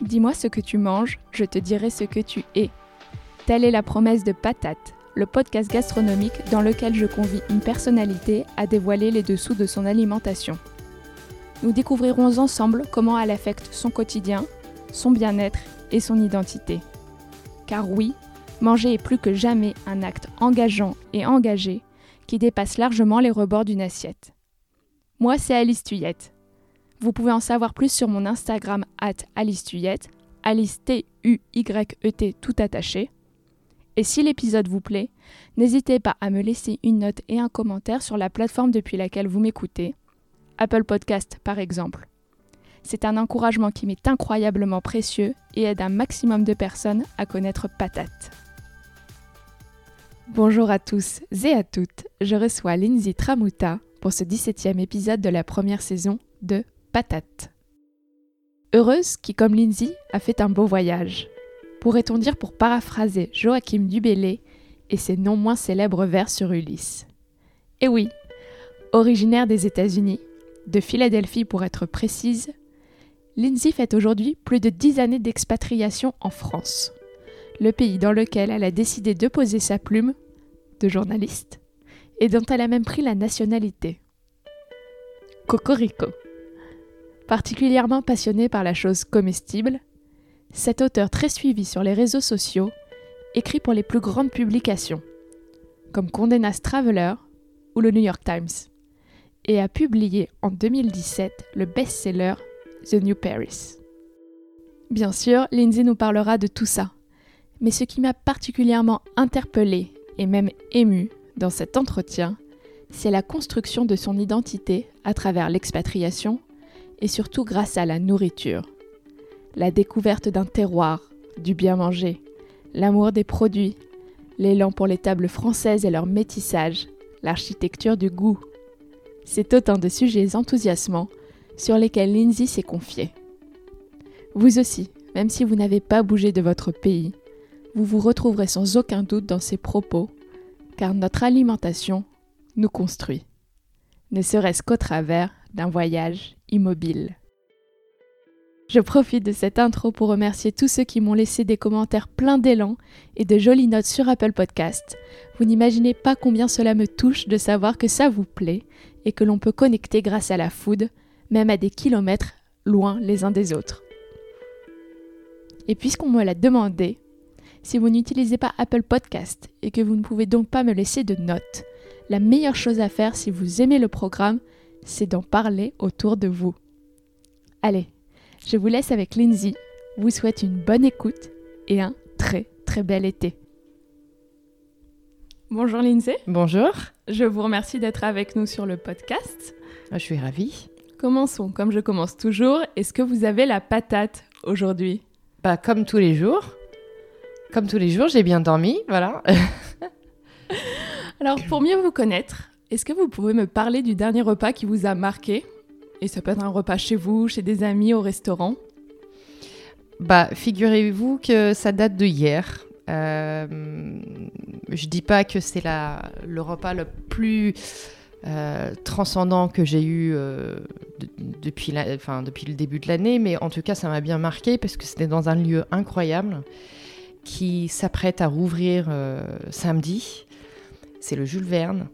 Dis-moi ce que tu manges, je te dirai ce que tu es. Telle est la promesse de Patate, le podcast gastronomique dans lequel je convie une personnalité à dévoiler les dessous de son alimentation. Nous découvrirons ensemble comment elle affecte son quotidien, son bien-être et son identité. Car oui, manger est plus que jamais un acte engageant et engagé qui dépasse largement les rebords d'une assiette. Moi, c'est Alice Tuyette. Vous pouvez en savoir plus sur mon Instagram at Alice Tuyette, Alice T-U-Y-E-T tout attaché. Et si l'épisode vous plaît, n'hésitez pas à me laisser une note et un commentaire sur la plateforme depuis laquelle vous m'écoutez, Apple Podcast par exemple. C'est un encouragement qui m'est incroyablement précieux et aide un maximum de personnes à connaître Patate. Bonjour à tous et à toutes, je reçois Lindsay Tramuta pour ce 17e épisode de la première saison de Patate. Heureuse qui, comme Lindsay, a fait un beau voyage. Pourrait-on dire pour paraphraser Joachim Dubélé et ses non moins célèbres vers sur Ulysse. Et oui, originaire des États-Unis, de Philadelphie pour être précise, Lindsay fait aujourd'hui plus de 10 années d'expatriation en France, le pays dans lequel elle a décidé de poser sa plume de journaliste et dont elle a même pris la nationalité. Cocorico. Particulièrement passionnée par la chose comestible, cet auteur très suivi sur les réseaux sociaux écrit pour les plus grandes publications, comme Condé Nast Traveler ou le New York Times, et a publié en 2017 le best-seller The New Paris. Bien sûr, Lindsay nous parlera de tout ça, mais ce qui m'a particulièrement interpellée et même émue dans cet entretien, c'est la construction de son identité à travers l'expatriation et surtout grâce à la nourriture. La découverte d'un terroir, du bien manger, l'amour des produits, l'élan pour les tables françaises et leur métissage, l'architecture du goût. C'est autant de sujets enthousiasmants sur lesquels Lindsay s'est confiée. Vous aussi, même si vous n'avez pas bougé de votre pays, vous vous retrouverez sans aucun doute dans ces propos, car notre alimentation nous construit, ne serait-ce qu'au travers d'un voyage immobile. Je profite de cette intro pour remercier tous ceux qui m'ont laissé des commentaires pleins d'élan et de jolies notes sur Apple Podcast. Vous n'imaginez pas combien cela me touche de savoir que ça vous plaît et que l'on peut connecter grâce à la food, même à des kilomètres loin les uns des autres. Et puisqu'on me l'a demandé, si vous n'utilisez pas Apple Podcast et que vous ne pouvez donc pas me laisser de notes, la meilleure chose à faire si vous aimez le programme, c'est d'en parler autour de vous. Allez, je vous laisse avec Lindsay, vous souhaite une bonne écoute et un très très bel été. Bonjour Lindsay. Bonjour. Je vous remercie d'être avec nous sur le podcast. Je suis ravie. Commençons, comme je commence toujours. Est-ce que vous avez la patate aujourd'hui? Bah comme tous les jours. Comme tous les jours, j'ai bien dormi, voilà. Alors pour mieux vous connaître, est-ce que vous pouvez me parler du dernier repas qui vous a marqué? Et ça peut être un repas chez vous, chez des amis, au restaurant? Bah, figurez-vous que ça date de hier. Euh, je dis pas que c'est le repas le plus euh, transcendant que j'ai eu euh, depuis, depuis le début de l'année, mais en tout cas, ça m'a bien marqué parce que c'était dans un lieu incroyable qui s'apprête à rouvrir euh, samedi. C'est le Jules Verne,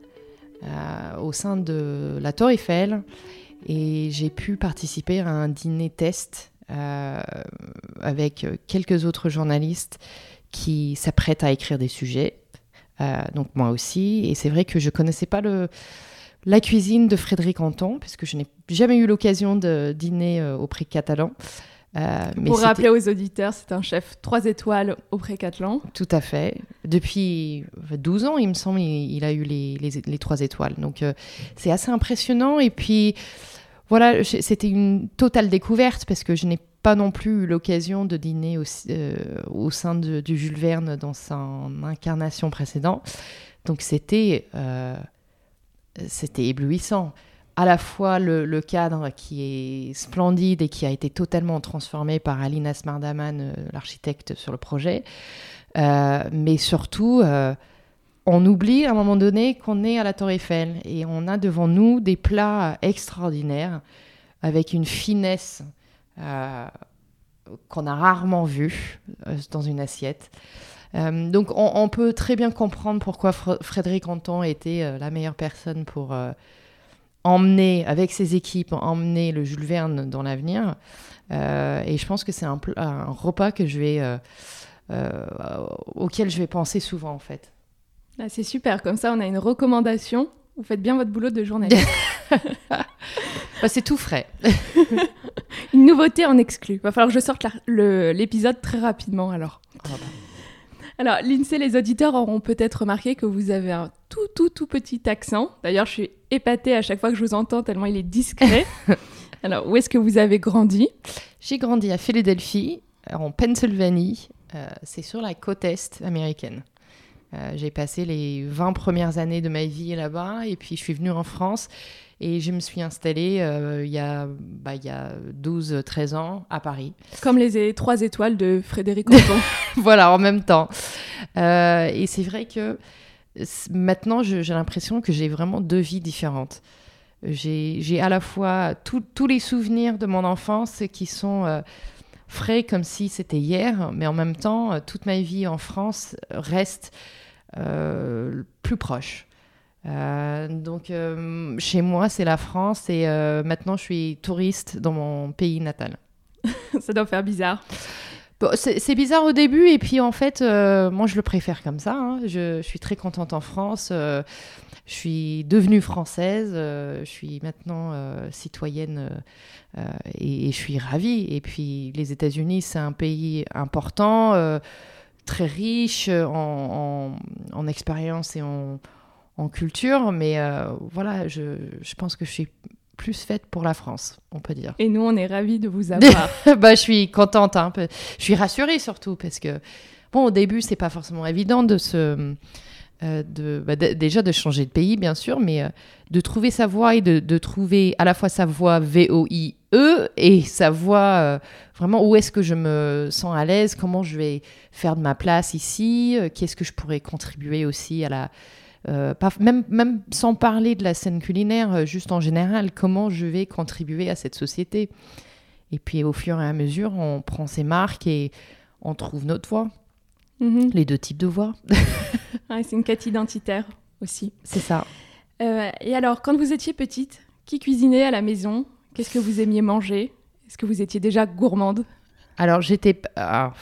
au sein de la Tour Eiffel et j'ai pu participer à un dîner test euh, avec quelques autres journalistes qui s'apprêtent à écrire des sujets. Euh, donc moi aussi, et c'est vrai que je connaissais pas le, la cuisine de Frédéric Anton, puisque je n'ai jamais eu l'occasion de dîner euh, au Prix Catalan. Euh, Pour rappeler aux auditeurs, c'est un chef 3 étoiles au Pré-Catalan. Tout à fait. Depuis 12 ans, il me semble, il, a eu les, les, les 3 étoiles. Donc c'est assez impressionnant. Et puis voilà, c'était une totale découverte parce que je n'ai pas non plus eu l'occasion de dîner au, euh, au sein de, du Jules Verne dans son incarnation précédente. Donc c'était euh, c'était éblouissant. À la fois le, cadre qui est splendide et qui a été totalement transformé par Alina Smardaman, euh, l'architecte sur le projet, mais surtout on oublie à un moment donné qu'on est à la Tour Eiffel et on a devant nous des plats extraordinaires avec une finesse euh, qu'on a rarement vu dans une assiette. donc on, peut très bien comprendre pourquoi Frédéric Anton était la meilleure personne pour emmener, avec ses équipes, emmener le Jules Verne dans l'avenir. et je pense que c'est un, un, repas que je vais, auquel je vais penser souvent en fait. Ah, c'est super, comme ça on a une recommandation. Vous faites bien votre boulot de journaliste. bah, c'est tout frais. une nouveauté en exclu. Va falloir que je sorte l'épisode très rapidement alors. Ah, bah. Alors, l'INSEE, les auditeurs auront peut-être remarqué que vous avez un tout, tout, tout petit accent. D'ailleurs, je suis épatée à chaque fois que je vous entends, tellement il est discret. Alors, où est-ce que vous avez grandi? J'ai grandi à Philadelphie, en Pennsylvanie. Euh, c'est sur la côte est américaine. Euh, j'ai passé les 20 premières années de ma vie là-bas et puis je suis venue en France et je me suis installée euh, il, y a, bah, il y a 12-13 ans à Paris. Comme les trois étoiles de Frédéric Anton. voilà, en même temps. Euh, et c'est vrai que maintenant, j'ai l'impression que j'ai vraiment deux vies différentes. J'ai à la fois tous les souvenirs de mon enfance qui sont frais comme si c'était hier, mais en même temps, toute ma vie en France reste euh, plus proche. Euh, donc euh, chez moi, c'est la France et maintenant je suis touriste dans mon pays natal. Ça doit faire bizarre. c'est bizarre au début et puis en fait, moi je le préfère comme ça. Hein. Je, suis très contente en France. je suis devenue française. je suis maintenant citoyenne et, et, je suis ravie. Et puis les États-Unis, c'est un pays important très riche en, en, expérience et en, en, culture, mais euh, voilà, je, je, pense que je suis plus faite pour la France, on peut dire. Et nous, on est ravis de vous avoir. bah, je suis contente, hein, je suis rassurée surtout, parce que, bon, au début, c'est pas forcément évident de se... Euh, de, bah, déjà de changer de pays, bien sûr, mais euh, de trouver sa voie et de, de, trouver à la fois sa voie VOIE et sa voie vraiment où est-ce que je me sens à l'aise, comment je vais faire de ma place ici, qu'est-ce que je pourrais contribuer aussi à la... Euh, même, même sans parler de la scène culinaire, euh, juste en général, comment je vais contribuer à cette société. Et puis au fur et à mesure, on prend ses marques et on trouve notre voix. Mm-hmm. Les deux types de voix. c'est une quête identitaire aussi. C'est ça. et alors, quand vous étiez petite, qui cuisinait à la maison? Qu'est-ce que vous aimiez manger? Est-ce que vous étiez déjà gourmande? Alors, j'étais. Alors,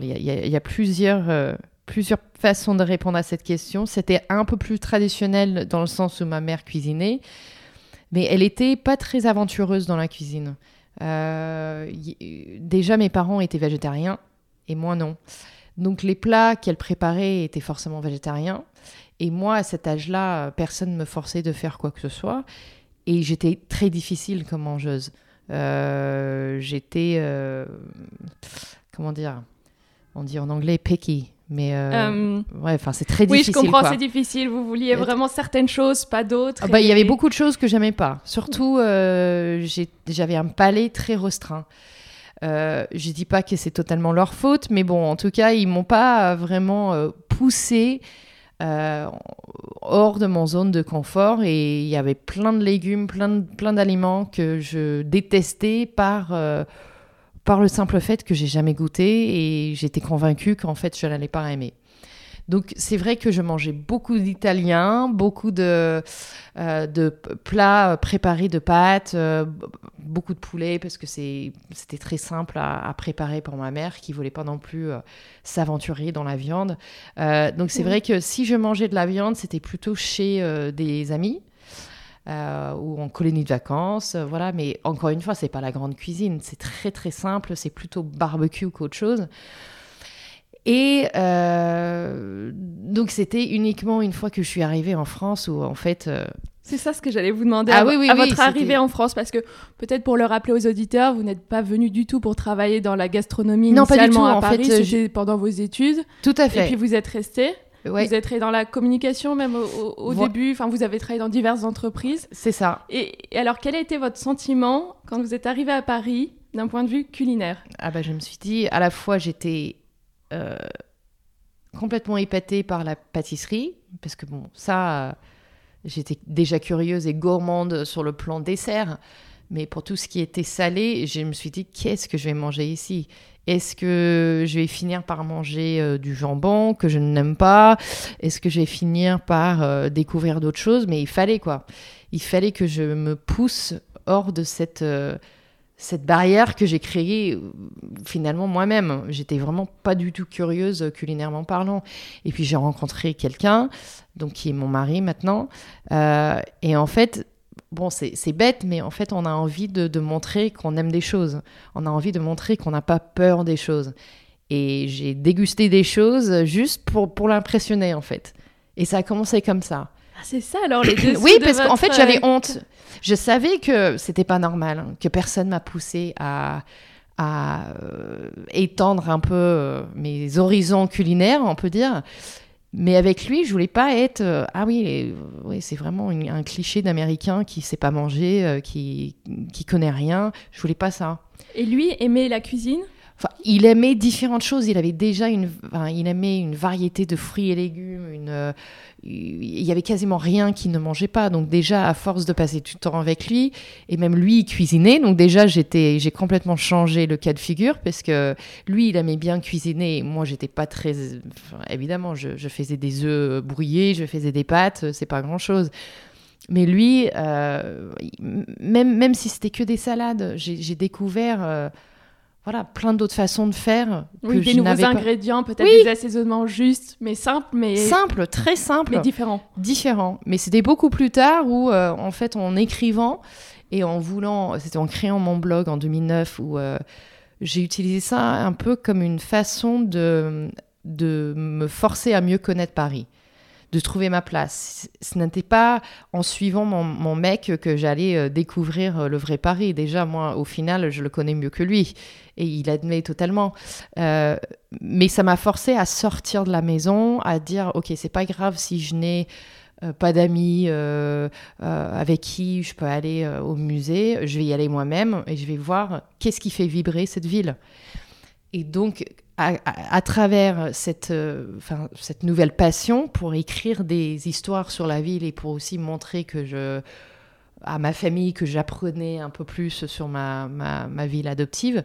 il y, a plusieurs, euh, plusieurs façons de répondre à cette question. C'était un peu plus traditionnel dans le sens où ma mère cuisinait, mais elle était pas très aventureuse dans la cuisine. Euh, déjà, mes parents étaient végétariens et moi non. Donc, les plats qu'elle préparait étaient forcément végétariens. Et moi, à cet âge-là, personne ne me forçait de faire quoi que ce soit. Et j'étais très difficile comme mangeuse. Euh, j'étais, euh, comment dire, on dit en anglais picky. Mais euh, ouais, enfin c'est très difficile. Oui, je comprends, c'est difficile. Vous vouliez vraiment certaines choses, pas d'autres. Ah bah, il y avait beaucoup de choses que j'aimais pas. Surtout, j'avais un palais très restreint. Euh, je dis pas que c'est totalement leur faute, mais bon, en tout cas, ils m'ont pas vraiment poussé euh, hors de mon zone de confort et il y avait plein de légumes, plein, plein d'aliments que je détestais par, euh, par le simple fait que j'ai jamais goûté et j'étais convaincue qu'en fait je n'allais pas aimer. Donc c'est vrai que je mangeais beaucoup d'italien, beaucoup de, euh, de plats préparés de pâtes, euh, beaucoup de poulet parce que c'était très simple à, préparer pour ma mère qui voulait pas non plus euh, s'aventurer dans la viande. donc c'est vrai que si je mangeais de la viande, c'était plutôt chez des amis. Ou en colonie de vacances, voilà. Mais encore une fois, c'est pas la grande cuisine, c'est très très simple, c'est plutôt barbecue qu'autre chose. Et euh, donc c'était uniquement une fois que je suis arrivée en France où en fait... Euh, c'est ça ce que j'allais vous demander ah, à, oui, oui, à votre arrivée en France, parce que peut-être pour le rappeler aux auditeurs, vous n'êtes pas venu du tout pour travailler dans la gastronomie non, pas du tout. à en Paris, pendant vos études. Tout à fait. Et puis vous êtes resté. Vous êtes resté dans la communication même au, début, enfin vous avez travaillé dans diverses entreprises. C'est ça. Et, et, alors quel a été votre sentiment quand vous êtes arrivé à Paris d'un point de vue culinaire? Ah bah je me suis dit, à la fois j'étais euh, complètement épatée par la pâtisserie, parce que bon, ça, euh, j'étais déjà curieuse et gourmande sur le plan dessert, Mais pour tout ce qui était salé, je me suis dit, qu'est-ce que je vais manger ici? Est-ce que je vais finir par manger euh, du jambon que je n'aime pas? Est-ce que je vais finir par euh, découvrir d'autres choses? Mais il fallait quoi. Il fallait que je me pousse hors de cette, euh, cette barrière que j'ai créée finalement moi-même. J'étais vraiment pas du tout curieuse culinairement parlant. Et puis j'ai rencontré quelqu'un, donc qui est mon mari maintenant. Et en fait, bon, c'est bête, mais en fait, on a envie de, de montrer qu'on aime des choses. On a envie de montrer qu'on n'a pas peur des choses. Et j'ai dégusté des choses juste pour, pour l'impressionner, en fait. Et ça a commencé comme ça. Ah, c'est ça alors les deux. Oui, parce qu'en fait, j'avais honte. Je savais que c'était pas normal, hein, que personne m'a poussé à, à euh, étendre un peu euh, mes horizons culinaires, on peut dire. Mais avec lui, je voulais pas être. euh, ah oui, oui c'est vraiment un cliché d'américain qui sait pas manger, euh, qui, qui connaît rien. Je voulais pas ça. Et lui aimait la cuisine? Il aimait différentes choses. Il avait déjà une, il aimait une variété de fruits et légumes. Euh, il y avait quasiment rien qu'il ne mangeait pas. Donc déjà, à force de passer du temps avec lui, et même lui, il cuisinait. Donc déjà, j'étais, j'ai complètement changé le cas de figure parce que lui, il aimait bien cuisiner. Moi, j'étais pas très, évidemment, je, faisais des œufs brouillés, je faisais des pâtes. C'est pas grand chose. Mais lui, euh, même, même si c'était que des salades, j'ai j'ai découvert euh, voilà, plein d'autres façons de faire. Oui, des je nouveaux ingrédients, peut-être Oui. des assaisonnements justes, mais simples, mais, Simple, très simple, mais différents. différent. Mais c'était beaucoup plus tard où, euh, en fait, en écrivant et en voulant, c'était en créant mon blog en 2009 où euh, j'ai utilisé ça un peu comme une façon de, de me forcer à mieux connaître Paris, de trouver ma place. Ce n'était pas en suivant mon, mon mec que j'allais euh, découvrir le vrai Paris. Déjà, moi, au final, je le connais mieux que lui et il admet totalement. Euh, mais ça m'a forcé à sortir de la maison, à dire ok, c'est pas grave si je n'ai euh, pas d'amis euh, avec qui je peux aller au musée, je vais y aller moi-même et je vais voir qu'est-ce qui fait vibrer cette ville. Et donc, à, travers cette, nouvelle passion pour écrire des histoires sur la ville et pour aussi montrer que je, à ma famille que j'apprenais un peu plus sur ma ville adoptive,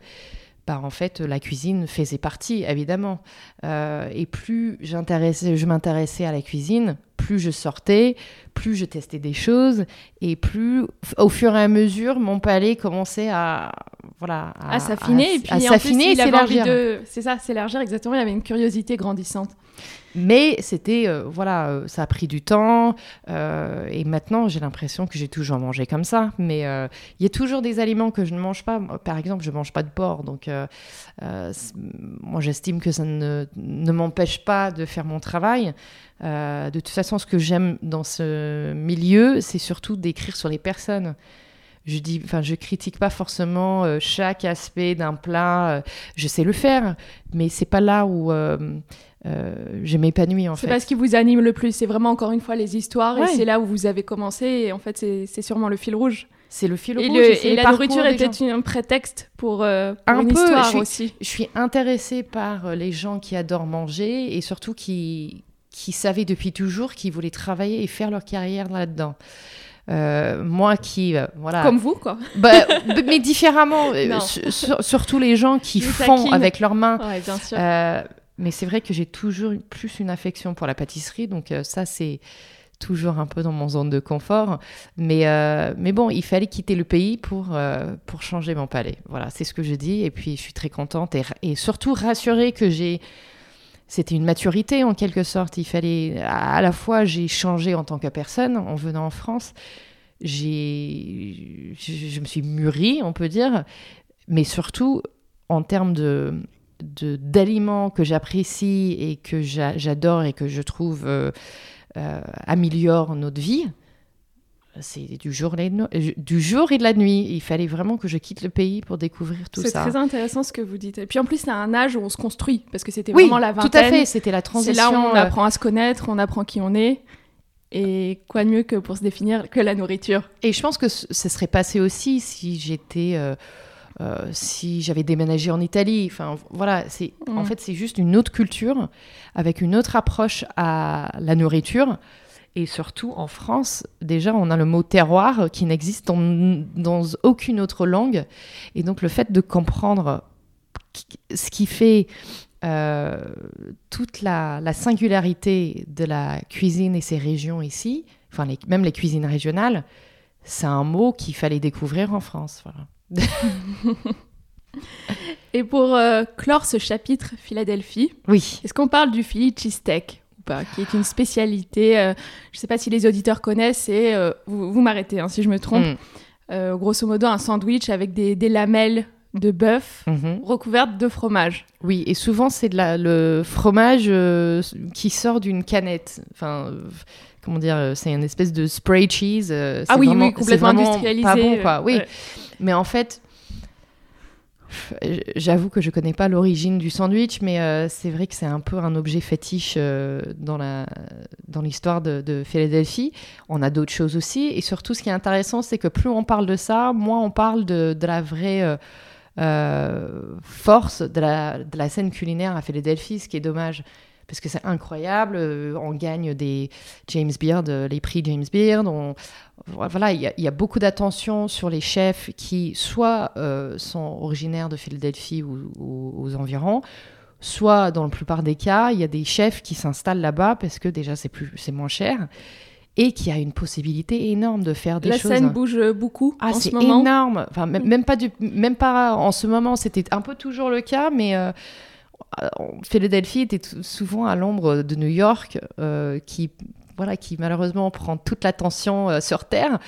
bah, en fait, la cuisine faisait partie, évidemment. Euh, et plus j'intéressais, je m'intéressais à la cuisine, plus je sortais, plus je testais des choses, et plus, au fur et à mesure, mon palais commençait à, voilà, à s'affiner et puis à en plus, s'affiner et il avait envie s'élargir. de c'est ça s'élargir exactement il y avait une curiosité grandissante Mais c'était, euh, voilà, euh, ça a pris du temps. euh, et maintenant, j'ai l'impression que j'ai toujours mangé comme ça. Mais il y a toujours des aliments que je ne mange pas. Par exemple, je ne mange pas de porc. Donc, moi, j'estime que ça ne, ne m'empêche pas de faire mon travail. De toute façon, ce que j'aime dans ce milieu, c'est surtout d'écrire sur les personnes. Je dis, enfin, je critique pas forcément euh, chaque aspect d'un plat. euh, je sais le faire, mais c'est pas là où euh, euh, je m'épanouis en c'est fait. pas ce qui vous anime le plus c'est vraiment encore une fois les histoires Ouais. et c'est là où vous avez commencé et en fait c'est c'est sûrement le fil rouge C'est le fil et, rouge. le- c'est et la nourriture était un prétexte pour, euh, pour Un une peu, histoire je suis- aussi Je suis intéressée par les gens qui adorent manger et surtout qui, qui savaient depuis toujours qu'ils voulaient travailler et faire leur carrière là-dedans. Euh, moi qui, euh, voilà. comme vous quoi Bah, mais différemment, sur- surtout les gens qui font avec leurs mains. ouais bien sûr Euh, mais c'est vrai que j'ai toujours plus une affection pour la pâtisserie, donc ça c'est toujours un peu dans mon zone de confort. Mais, mais bon, il fallait quitter le pays pour, pour changer mon palais. Voilà, c'est ce que je dis. Et puis je suis très contente et, et surtout rassurée que j'ai... C'était une maturité en quelque sorte. Il fallait à la fois j'ai changé en tant que personne en venant en France. J'ai, je, me suis mûrie, on peut dire, mais surtout en termes de, d'aliments que j'apprécie et que j'a- j'adore et que je trouve euh, euh, améliorent notre vie, c'est du jour, et de no- euh, du jour et de la nuit. Il fallait vraiment que je quitte le pays pour découvrir tout c'est ça. très intéressant ce que vous dites et puis en plus c'est un âge où on se construit parce que c'était Oui, vraiment la tout vingtaine à fait. C'était la c'est transition. là où on euh, apprend à se connaître on apprend qui on est et quoi de mieux que pour se définir que la nourriture? Et je pense que ce serait passé aussi si j'étais, euh, euh, si j'avais déménagé en Italie. Enfin, voilà, c'est Mm. en fait c'est juste une autre culture avec une autre approche à la nourriture. Et surtout, en France, déjà, on a le mot terroir qui n'existe dans, aucune autre langue. Et donc, le fait de comprendre ce qui fait euh, toute la, la, singularité de la cuisine et ses régions ici, enfin les, même les cuisines régionales, c'est un mot qu'il fallait découvrir en France. Voilà. et pour euh, clore ce chapitre Philadelphie, oui. est-ce qu'on parle du Philly cheesesteak? Pas, qui est une spécialité euh, Je ne sais pas si les auditeurs connaissent, et vous, vous m'arrêtez hein, si je me trompe. Mm. grosso modo, un sandwich avec des, des lamelles de bœuf mhm. recouverte de fromage. Oui, et souvent c'est de la, le fromage euh, qui sort d'une canette. Enfin, euh, comment dire, euh, c'est une espèce de spray cheese. ah oui, oui, complètement industrialisé. Pas bon, quoi. Oui, mais en fait, j'avoue que je connais pas l'origine du sandwich, mais c'est vrai que c'est un peu un objet fétiche dans la dans l'histoire de, de, Philadelphie. On a d'autres choses aussi, et surtout, ce qui est intéressant, c'est que plus on parle de ça, moins on parle de, de la vraie euh, force de la, de la, scène culinaire à Philadelphie, ce qui est dommage parce que c'est incroyable. Euh, on gagne des James Beard, euh, les prix James Beard. On, voilà, il y, a beaucoup d'attention sur les chefs qui soit sont originaires de Philadelphie ou, aux environs, soit dans la plupart des cas, il y a des chefs qui s'installent là-bas parce que déjà c'est plus c'est moins cher et qui a une possibilité énorme de faire des choses. La scène bouge beaucoup ah, en ce moment. c'est énorme. Enfin, même, pas du, même pas en ce moment, c'était un peu toujours le cas, mais euh, Philadelphie était souvent à l'ombre de New York, euh, qui voilà, qui malheureusement prend toute l'attention euh, sur Terre.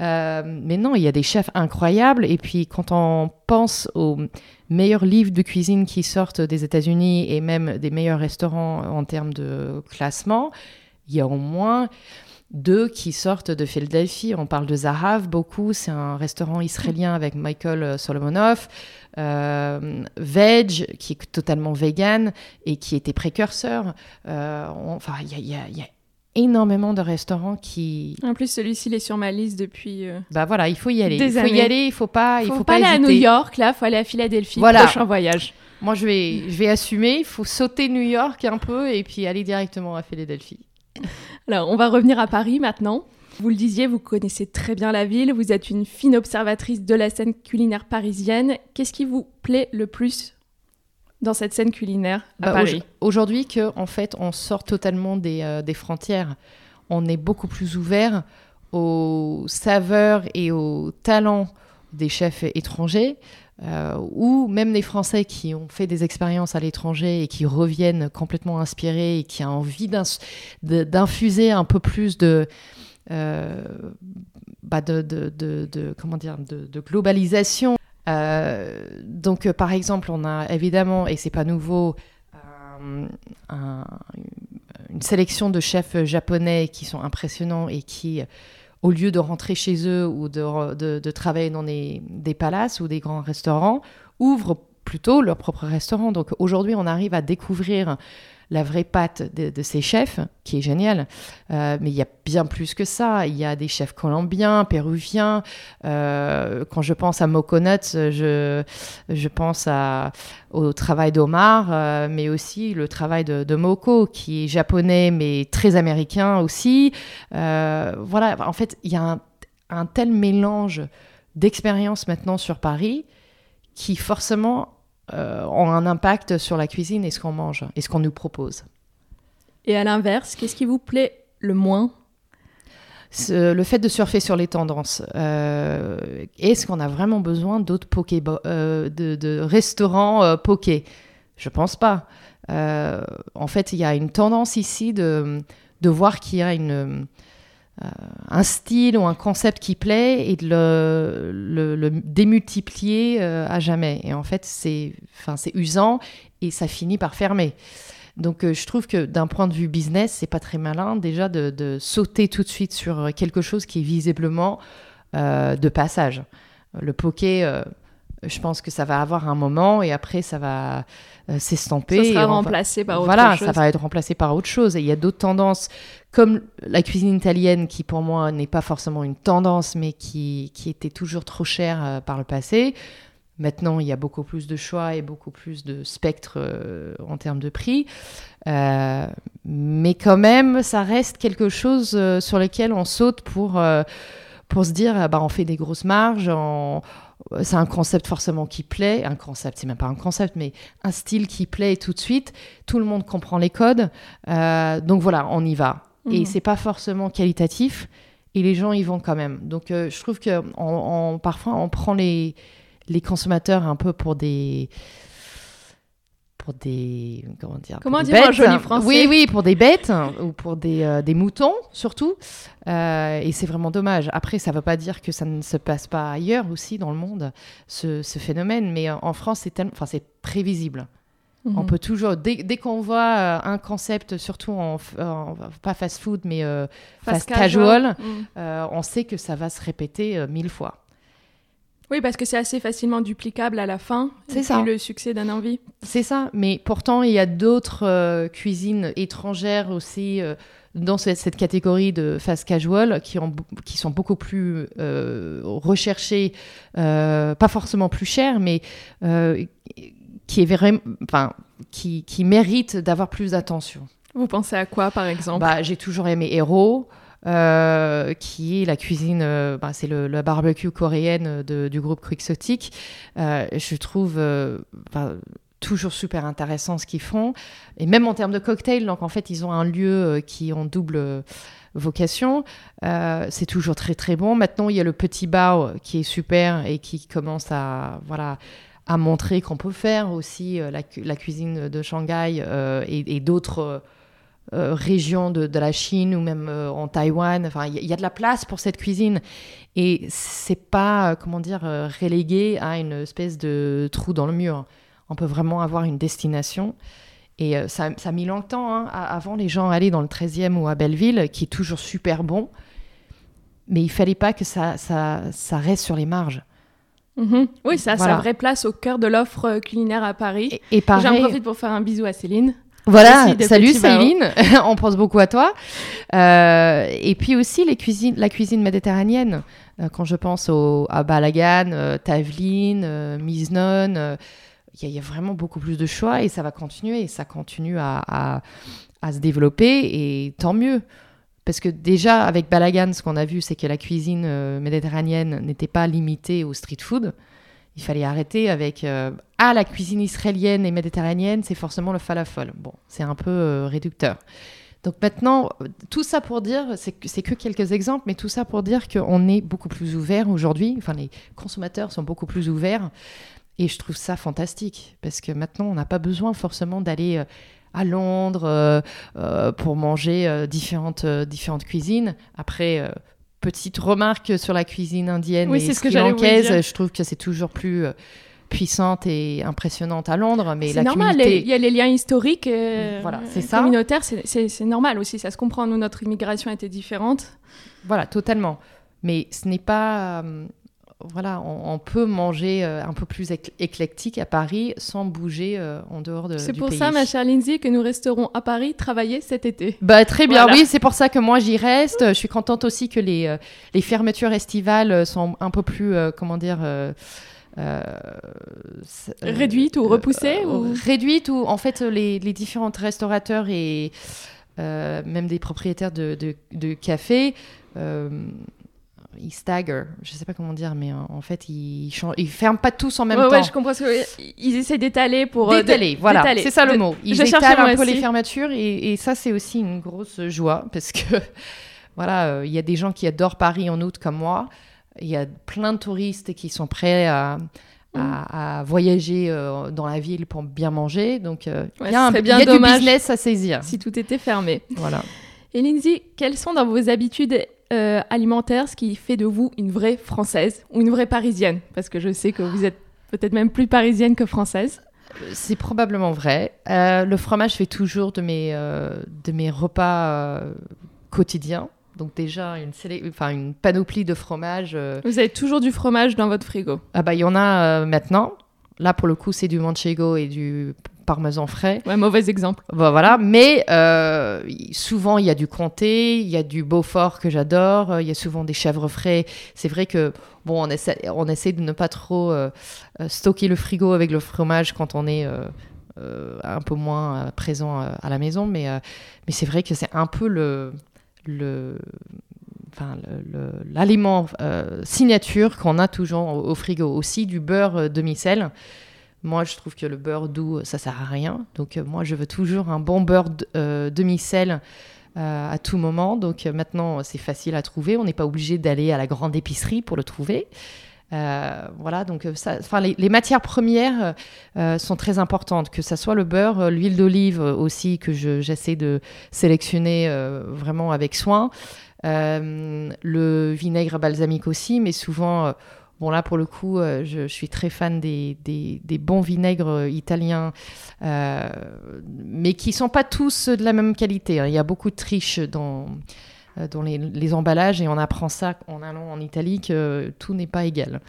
Euh, mais non, il y a des chefs incroyables. Et puis, quand on pense aux meilleurs livres de cuisine qui sortent des États-Unis et même des meilleurs restaurants en termes de classement, il y a au moins deux qui sortent de Philadelphie. On parle de Zahav beaucoup, c'est un restaurant israélien avec Michael Solomonov. Euh, Veg, qui est totalement vegan et qui était précurseur. Euh, enfin, il y, a, énormément de restaurants qui. En plus, celui-ci, il est sur ma liste depuis. Euh, bah voilà, il faut y aller. il faut y aller, il faut pas. il faut pas, aller à New York, là, il faut aller à Philadelphie. Voilà. Prochain voyage. Moi, je vais, je vais assumer. Il faut sauter New York un peu et puis aller directement à Philadelphie. Alors, on va revenir à Paris maintenant. Vous le disiez, vous connaissez très bien la ville, vous êtes une fine observatrice de la scène culinaire parisienne. Qu'est-ce qui vous plaît le plus dans cette scène culinaire à bah, Paris Aujourd'hui, que en fait, on sort totalement des, euh, des, frontières. On est beaucoup plus ouvert aux saveurs et aux talents des chefs étrangers. Euh, ou même des Français qui ont fait des expériences à l'étranger et qui reviennent complètement inspirés et qui ont envie d'infuser un peu plus de, euh, bah comment dire, de, globalisation. Euh, donc, par exemple, on a évidemment, et c'est pas nouveau, une sélection de chefs japonais qui sont impressionnants et qui au lieu de rentrer chez eux ou de, travailler dans des, palaces ou des grands restaurants, ouvrent plutôt leur propre restaurant. Donc aujourd'hui, on arrive à découvrir la vraie patte de, ces chefs, qui est génial. Euh, mais il y a bien plus que ça. Il y a des chefs colombiens, péruviens. Euh, quand je pense à Moconuts, je, je pense au travail d'Omar, euh, mais aussi le travail de, de, Moko, qui est japonais, mais très américain aussi. voilà, en fait, il y a un, un tel mélange d'expériences maintenant sur Paris qui forcément ont un impact sur la cuisine et ce qu'on mange et ce qu'on nous propose. Et à l'inverse, qu'est-ce qui vous plaît le moins le fait de surfer sur les tendances. Euh, est-ce qu'on a vraiment besoin d'autres poké euh, de, restaurants euh, poké? Je pense pas. en fait, il y a une tendance ici de, de voir qu'il y a une, euh, un style ou un concept qui plaît et de le, démultiplier euh, à jamais. Et en fait, c'est usant et ça finit par fermer. Donc, euh, je trouve que d'un point de vue business, c'est pas très malin déjà de, sauter tout de suite sur quelque chose qui est visiblement de passage. Le poké, je pense que ça va avoir un moment et après, ça va s'estomper. Ça sera remplacé par autre voilà, chose. Voilà, ça va être remplacé par autre chose. Et il y a d'autres tendances comme la cuisine italienne, qui pour moi n'est pas forcément une tendance, mais qui, qui était toujours trop chère euh, par le passé. Maintenant, il y a beaucoup plus de choix et beaucoup plus de spectre euh, en termes de prix. Euh, mais quand même, ça reste quelque chose euh, sur lequel on saute pour, pour se dire, ah bah, on fait des grosses marges. C'est un concept forcément qui plaît. Un concept, c'est même pas un concept, mais un style qui plaît tout de suite. Tout le monde comprend les codes. donc voilà, on y va. Et Et c'est pas forcément qualitatif. Et les gens y vont quand même. Donc je trouve que on, parfois, on prend les les consommateurs un peu pour des pour des comment dire comment dire bêtes. joli français oui oui pour des bêtes ou pour des, euh, des moutons surtout euh, et c'est vraiment dommage après ça ne veut pas dire que ça ne se passe pas ailleurs aussi dans le monde ce, ce phénomène mais en France c'est enfin c'est prévisible on mhm. peut toujours dès, dès qu'on voit euh, un concept surtout en, pas fast food mais fast, casual, mhm. on sait que ça va se répéter mille fois oui, parce que c'est assez facilement duplicable à la fin. C'est ça. Le succès d'un envie. C'est ça. Mais pourtant, il y a d'autres euh, cuisines étrangères aussi euh, dans cette, catégorie de fast casual qui, ont, qui sont beaucoup plus euh, recherchées, pas forcément plus chères, mais qui, est vraiment, enfin, qui, qui méritent d'avoir plus d'attention. Vous pensez à quoi, par exemple? Bah, J'ai toujours aimé Hero. Euh, qui est la cuisine, euh, bah, c'est le, barbecue coréenne du groupe Quixotic. Euh, je trouve toujours super intéressant ce qu'ils font. Et même en termes de cocktails, donc en fait, ils ont un lieu qui ont double vocation. c'est toujours très très bon. Maintenant, il y a le petit bar qui est super et qui commence à voilà à montrer qu'on peut faire aussi la, cuisine de Shanghai et d'autres euh, région de, la Chine ou même euh, en Taïwan. Enfin, il y, a de la place pour cette cuisine. Et c'est pas, euh, comment dire, relégué à une espèce de trou dans le mur. On peut vraiment avoir une destination. Et ça, ça, a mis longtemps. Hein. Avant, les gens allaient dans le 13e ou à Belleville, qui est toujours super bon. Mais il fallait pas que ça, ça, ça reste sur les marges. Mm-hmm. Oui, ça a sa vraie place au cœur de l'offre culinaire à Paris. Et, et J'en profite pour faire un bisou à Céline. Voilà, salut Céline, on pense beaucoup à toi. Euh, et puis aussi les cuisines, la cuisine méditerranéenne, euh, quand je pense au, à Balagan, euh, Taveline, Miznon, il y, a vraiment beaucoup plus de choix et ça va continuer. Et ça continue à, à, se développer et tant mieux. Parce que déjà, avec Balagan, ce qu'on a vu, c'est que la cuisine méditerranéenne n'était pas limitée au street food il fallait arrêter avec euh, ah la cuisine israélienne et méditerranéenne, c'est forcément le falafel. Bon, c'est un peu euh, réducteur. Donc maintenant, tout ça pour dire, c'est que, quelques exemples, mais tout ça pour dire qu'on est beaucoup plus ouvert aujourd'hui. Enfin, les consommateurs sont beaucoup plus ouverts. Et je trouve ça fantastique, parce que maintenant, on n'a pas besoin forcément d'aller euh, à Londres pour manger différentes, différentes cuisines. Après, petite remarque sur la cuisine indienne et ce que je trouve que c'est toujours plus euh, puissante et impressionnante à Londres, mais la normal, il y a les liens historiques, euh, voilà, c'est ça. communautaires, c'est normal aussi, ça se comprend. Nous, notre immigration était différente. Voilà, totalement. Mais ce n'est pas, euh, voilà, on, peut manger euh, un peu plus éclectique à Paris sans bouger euh, en dehors de. C'est pour ça, ma chère Lindsay, que nous resterons à Paris travailler cet été. Bah très bien, oui, c'est pour ça que moi j'y reste. Je suis contente aussi que les, euh, les fermetures estivales sont un peu plus, comment dire. réduites ou repoussées ou... Réduites ou en fait les, les différents restaurateurs et même des propriétaires de, de, de cafés ils stagger, je sais pas comment dire, mais en fait, ils, ils ferment pas tous en même temps. Ouais, je comprends. Ce Ils essaient d'étaler pour. Euh, d'étaler, voilà. C'est ça le mot. Ils étalent un peu les fermetures et, et ça, c'est aussi une grosse joie parce que, voilà, euh, il y a des gens qui adorent Paris en août comme moi. Il y a plein de touristes qui sont prêts à, à, mm. voyager euh, dans la ville pour bien manger. Donc, il y a, un, bien y a du business à saisir. Si tout était fermé. Voilà. Et Lindsay, quelles sont dans vos habitudes euh, alimentaire ce qui fait de vous une vraie Française ou une vraie Parisienne Parce que je sais que vous êtes peut-être même plus parisienne que française. C'est probablement vrai. Euh, le fromage fait toujours de mes, euh, de mes repas quotidiens. Donc déjà, une, enfin, une panoplie de fromage. Vous avez toujours du fromage dans votre frigo Ah bah il y en a maintenant. Là, pour le coup, c'est du manchego et du parmesan frais. Ouais, mauvais exemple. Voilà, mais euh, souvent il y a du comté, il y a du Beaufort que j'adore, euh, il y a souvent des chèvres frais. C'est vrai que bon, on essaie, on essaie de ne pas trop euh, stocker le frigo avec le fromage quand on est euh, un peu moins présent à la maison, mais, mais c'est vrai que c'est un peu le, enfin, l'aliment signature qu'on a toujours au, au frigo. Aussi du beurre euh, demi-sel. Moi, je trouve que le beurre doux, ça sert à rien. Donc, euh, moi, je veux toujours un bon beurre euh, demi-sel euh, à tout moment. Donc, euh, maintenant, c'est facile à trouver. On n'est pas obligé d'aller à la grande épicerie pour le trouver. Euh, voilà, donc euh, enfin, les, matières premières euh, sont très importantes, que ça soit le beurre, euh, l'huile d'olive euh, aussi que je- j'essaie de sélectionner euh, vraiment avec soin, Euh, le vinaigre balsamique aussi, mais souvent, euh, bon là pour le coup, euh, je, suis très fan des, des- bons vinaigres euh, italiens, euh, mais qui sont pas tous de la même qualité. hein. Il y a beaucoup de triches dans dans les, emballages et on apprend ça en allant en Italie que tout n'est pas égal.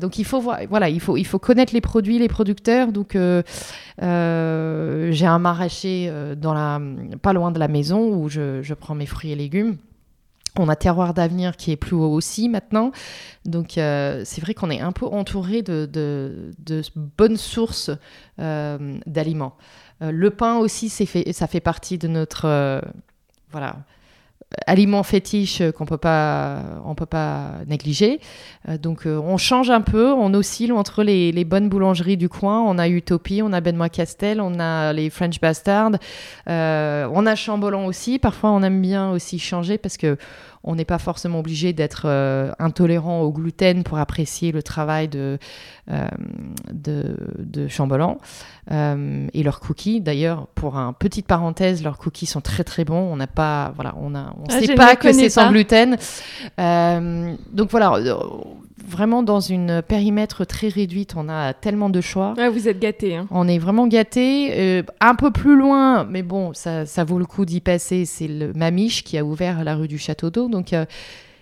Donc il faut voilà, il faut il faut connaître les produits, les producteurs. Donc j'ai un maraîcher pas loin de la maison où je, je prends mes fruits et légumes. On a Terroir d'Avenir qui est plus haut aussi maintenant. Donc euh, c'est vrai qu'on est un peu entouré de, bonnes sources euh, d'aliments. Euh, le pain aussi, fait, ça fait partie de notre voilà, aliment fétiche euh, qu'on peut pas, on peut pas négliger. Euh, donc euh, on change un peu, on oscille entre les, bonnes boulangeries du coin. On a Utopie, on a Benoît Castel, on a les French Bastard, euh, on a Chambolan aussi. Parfois on aime bien aussi changer parce que on n'est pas forcément obligé d'être euh, intolérant au gluten pour apprécier le travail de, euh, de, de Chambolan euh, et leurs cookies. D'ailleurs, pour un petite parenthèse, leurs cookies sont très très bons. On n'a pas, voilà, on a, on Ah, sait pas que c'est sans gluten. Donc voilà, vraiment dans une périmètre très réduite, on a tellement de choix. Ouais, vous êtes gâtés. Hein. On est vraiment gâtés. Euh, un peu plus loin, mais bon, ça, ça vaut le coup d'y passer, c'est le Mamiche qui a ouvert la rue du Château d'Eau. Donc, euh,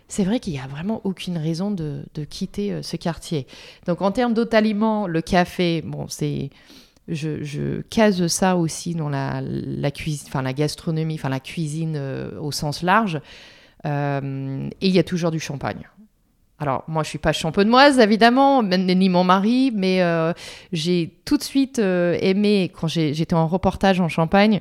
c'est vrai qu'il n'y a vraiment aucune raison de, quitter euh, ce quartier. Donc, en termes d'autres aliments, le café, bon, c'est. Je, case ça aussi dans la, cuisine, enfin la gastronomie, enfin la cuisine euh, au sens large. Et il y a toujours du champagne. Alors, moi, je suis pas champenoise, évidemment, ni mon mari, mais j'ai tout de suite aimé, quand j'étais en reportage en Champagne,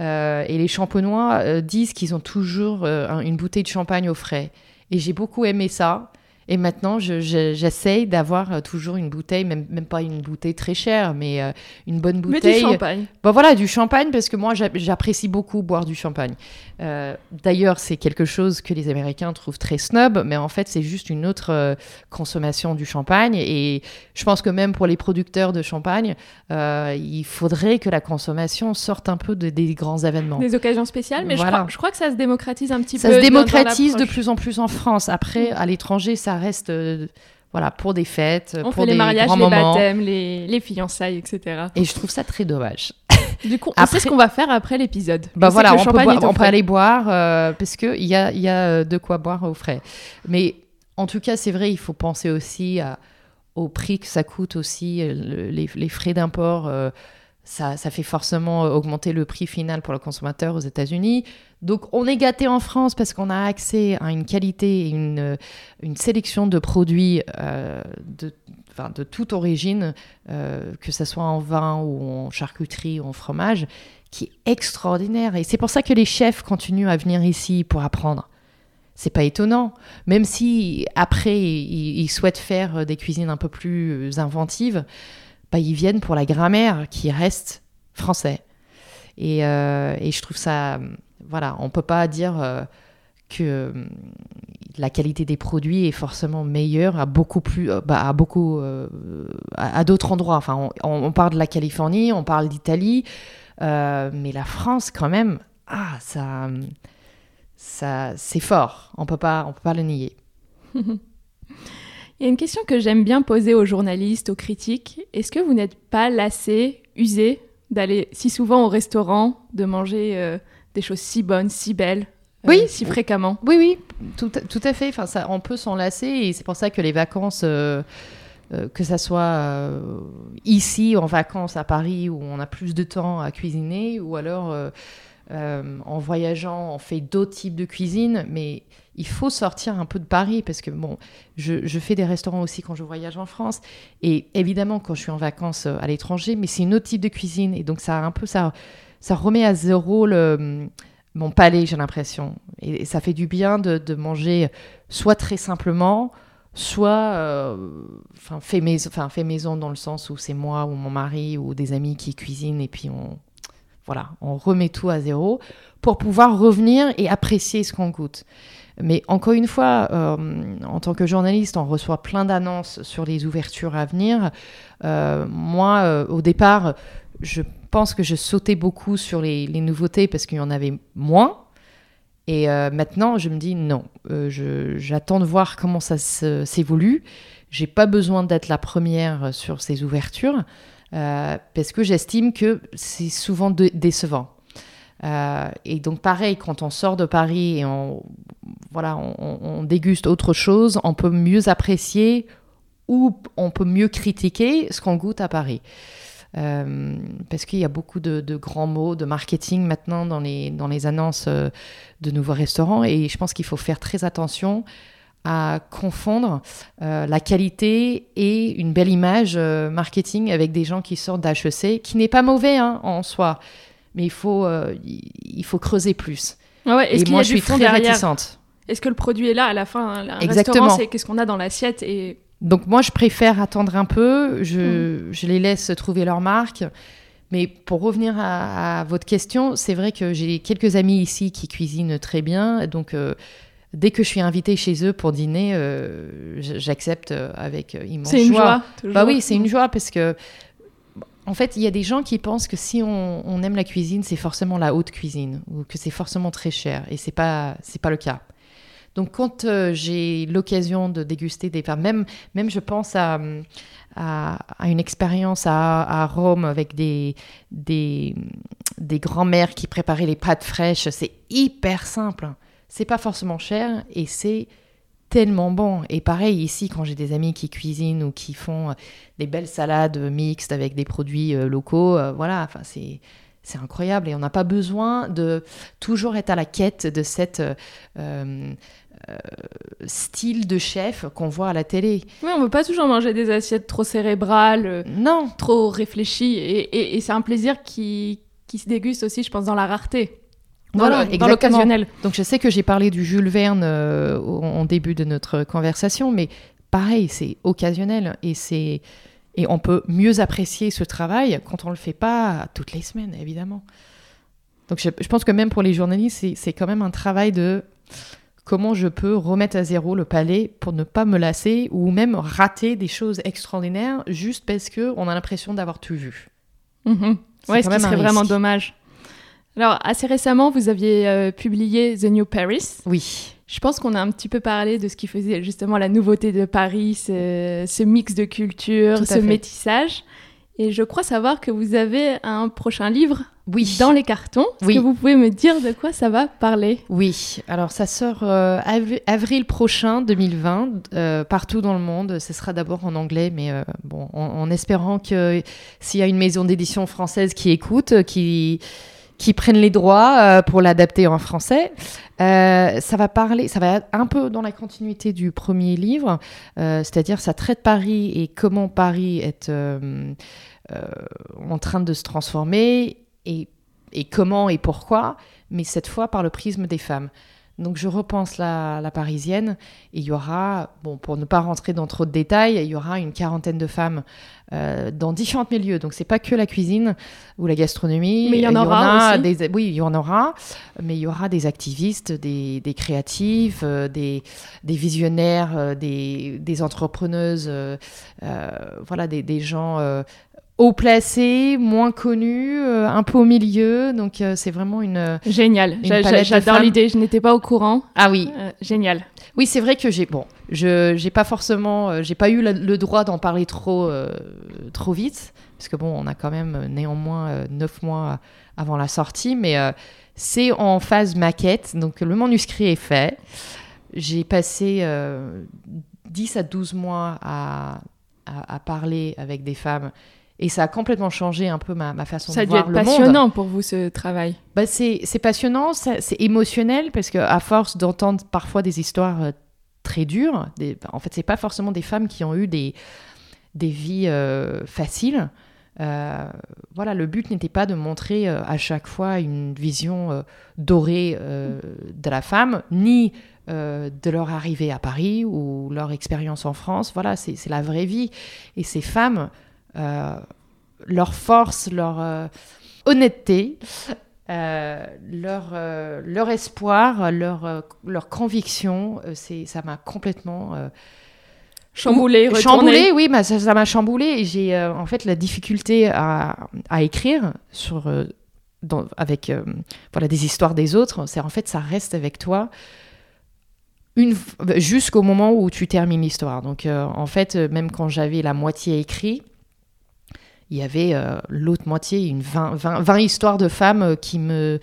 euh, et les champenois euh, disent qu'ils ont toujours euh, un- une bouteille de champagne au frais. Et j'ai beaucoup aimé ça. Et maintenant, je- je- j'essaye d'avoir euh, toujours une bouteille, même, même pas une bouteille très chère, mais euh, une bonne Mais bouteille. du champagne. Bon voilà, du champagne parce que moi j'a- j'apprécie beaucoup boire du champagne. Euh, D'ailleurs, c'est quelque chose que les Américains trouvent très snob, mais en fait c'est juste une autre euh, consommation du champagne. Et je pense que même pour les producteurs de champagne, il faudrait que la consommation sorte un peu de- des grands événements. Des occasions spéciales, mais je, crois, je crois que ça se démocratise un petit Ça peu. se dans- dans démocratise de plus en plus en France. Après, à l'étranger, ça reste euh, voilà pour des fêtes, On pour fait des les mariages, grands les moments. baptêmes, les, les fiançailles, etc. Et je trouve ça très dommage. Du coup, on Après- sait ce qu'on va faire après l'épisode. Bah sais voilà, que on peut, boire- on peut aller boire euh, parce qu'il y a, il y a euh, de quoi boire au frais. Mais en tout cas, c'est vrai, il faut penser aussi à- au prix que ça coûte aussi, le- les, les frais d'import. euh, ça, fait forcément euh, augmenter le prix final pour le consommateur aux États-Unis. Donc, on est gâté en France parce qu'on a accès à une qualité et une, euh, sélection de produits euh, de, toute origine, que ce soit en vin ou en charcuterie ou en fromage, qui est extraordinaire. Et c'est pour ça que les chefs continuent à venir ici pour apprendre. C'est pas étonnant, même si après ils, souhaitent faire des cuisines un peu plus inventives, bah, ils viennent pour la grammaire qui reste français. Et, euh, et je trouve ça, voilà, on peut pas dire euh, que euh, la qualité des produits est forcément meilleure à beaucoup plus, bah, à beaucoup, à, à d'autres endroits. Enfin, on, on- parle de la Californie, on parle d'Italie, mais la France quand même, ah, ça, ça, c'est fort. On peut pas, on peut pas le nier. Il y a une question que j'aime bien poser aux journalistes, aux critiques. Est-ce que vous n'êtes pas lassé, usé d'aller si souvent au restaurant, de manger euh, des choses si bonnes, si belles, euh, Oui. si fréquemment? Oui, oui, tout, tout à fait. Enfin, ça, on peut s'en lasser et c'est pour ça que les vacances euh, euh, que ça soit ici en vacances à Paris où on a plus de temps à cuisiner, ou alors en voyageant on fait d'autres types de cuisine, mais il faut sortir un peu de Paris parce que bon, je, fais des restaurants aussi quand je voyage en France et évidemment quand je suis en vacances à l'étranger, mais c'est une autre type de cuisine et donc ça un peu ça ça remet à zéro le mon palais, j'ai l'impression. Et, ça fait du bien de, manger soit très simplement, soit euh, fait, maison, fait maison dans le sens où c'est moi ou mon mari ou des amis qui cuisinent et puis on, voilà, on remet tout à zéro pour pouvoir revenir et apprécier ce qu'on goûte. Mais encore une fois, euh, en tant que journaliste, on reçoit plein d'annonces sur les ouvertures à venir. Euh, moi, au départ, je pense que je sautais beaucoup sur les, nouveautés parce qu'il y en avait moins. Et euh, maintenant, je me dis non, euh, j'attends de voir comment ça s'évolue. J'ai pas besoin d'être la première sur ces ouvertures euh, parce que j'estime que c'est souvent décevant. et donc pareil, quand on sort de Paris et on, voilà, on, déguste autre chose, on peut mieux apprécier ou on peut mieux critiquer ce qu'on goûte à Paris. Euh, parce qu'il y a beaucoup de, grands mots de marketing maintenant dans les, dans les annonces euh, de nouveaux restaurants et je pense qu'il faut faire très attention à confondre euh, la qualité et une belle image marketing avec des gens qui sortent d'HEC, qui n'est pas mauvais hein, en soi, mais il faut, il faut creuser plus. Ah et moi, je suis très réticente. Est-ce que le produit est là à la fin Un Exactement. c'est qu'est-ce qu'on a dans l'assiette et donc moi, je préfère attendre un peu, je, mm. je les laisse trouver leur marque. Mais pour revenir à, votre question, c'est vrai que j'ai quelques amis ici qui cuisinent très bien. Donc euh, dès que je suis invitée chez eux pour dîner, euh, j'accepte avec immense joie. C'est une joie. Bah oui, c'est une joie parce que en fait, il y a des gens qui pensent que si on, on aime la cuisine, c'est forcément la haute cuisine ou que c'est forcément très cher. Et c'est pas c'est pas le cas. Donc quand euh, j'ai l'occasion de déguster des même, même je pense à, à, une expérience à, Rome avec des, des, des grands-mères qui préparaient les pâtes fraîches, c'est hyper simple. C'est pas forcément cher et c'est tellement bon. Et pareil ici, quand j'ai des amis qui cuisinent ou qui font des belles salades mixtes avec des produits euh, locaux, euh, voilà, enfin c'est c'est incroyable et on n'a pas besoin de toujours être à la quête de cette euh, style de chef qu'on voit à la télé. Oui, on veut pas toujours manger des assiettes trop cérébrales, euh, non, trop réfléchies, et, c'est un plaisir qui, qui se déguste aussi, je pense, dans la rareté. Voilà, dans l'occasionnel. Donc je sais que j'ai parlé du Jules Verne euh, en début de notre conversation, mais pareil, c'est occasionnel et c'est et on peut mieux apprécier ce travail quand on le fait pas toutes les semaines, évidemment. Donc je, je pense que même pour les journalistes, c'est quand même un travail de comment je peux remettre à zéro le palais pour ne pas me lasser ou même rater des choses extraordinaires juste parce que on a l'impression d'avoir tout vu. Mhm. Ouais, ce qui serait vraiment dommage. Alors, assez récemment, vous aviez euh, publié The New Paris. Oui. Je pense qu'on a un petit peu parlé de ce qui faisait justement la nouveauté de Paris, ce, mix de culture, ce métissage. Et je crois savoir que vous avez un prochain livre oui. dans les cartons. Est-ce que vous pouvez me dire de quoi ça va parler? Oui, alors ça sort euh, avril prochain 2020, euh, partout dans le monde. Ce sera d'abord en anglais, mais euh, bon, en, espérant que s'il y a une maison d'édition française qui écoute, qui qui prennent les droits pour l'adapter en français. ça va parler, ça va un peu dans la continuité du premier livre, c'est-à-dire ça traite Paris et comment Paris est en train de se transformer et, comment et pourquoi, mais cette fois par le prisme des femmes. Donc je repense la, la parisienne et il y aura, bon, pour ne pas rentrer dans trop de détails, il y aura une quarantaine de femmes euh, dans différents milieux. Donc c'est pas que la cuisine ou la gastronomie. Mais il y en aura aussi. Des, oui, il y en aura, mais il y aura des activistes, des, des créatifs, euh, des, des, visionnaires, euh, des, des, entrepreneuses, voilà, des, gens haut placé, moins connu, euh, un peu au milieu. Donc euh, c'est vraiment une génial. J'adore l'idée. Je n'étais pas au courant. Ah oui, génial. Oui, c'est vrai que j'ai bon, je j'ai pas forcément, j'ai pas eu le, droit d'en parler trop trop vite parce que bon, on a quand même néanmoins neuf mois avant la sortie, mais c'est en phase maquette. Donc le manuscrit est fait. J'ai passé 10 à 12 mois à à, parler avec des femmes. Et ça a complètement changé un peu ma, façon de voir le monde. Ça a passionnant pour vous ce travail. Bah c'est passionnant, c'est émotionnel parce que à force d'entendre parfois des histoires euh, très dures, des, en fait c'est pas forcément des femmes qui ont eu des, des vies euh, faciles. Euh, voilà, le but n'était pas de montrer à chaque fois une vision dorée de la femme, ni de leur arrivée à Paris ou leur expérience en France. Voilà, c'est la vraie vie. Et ces femmes, euh, leur force, leur euh, honnêteté, euh, leur, leur espoir, leur, leur conviction, c'est, ça m'a complètement chamboulé, chamboulé, oui, mais ça, m'a chamboulé. J'ai en fait la difficulté à, à écrire sur, dans, avec voilà, des histoires des autres. C'est en fait, ça reste avec toi jusqu'au moment où tu termines l'histoire. Donc, en fait, même quand j'avais la moitié écrit, il y avait euh, l'autre moitié, une 20, 20, histoires de femmes euh, qui me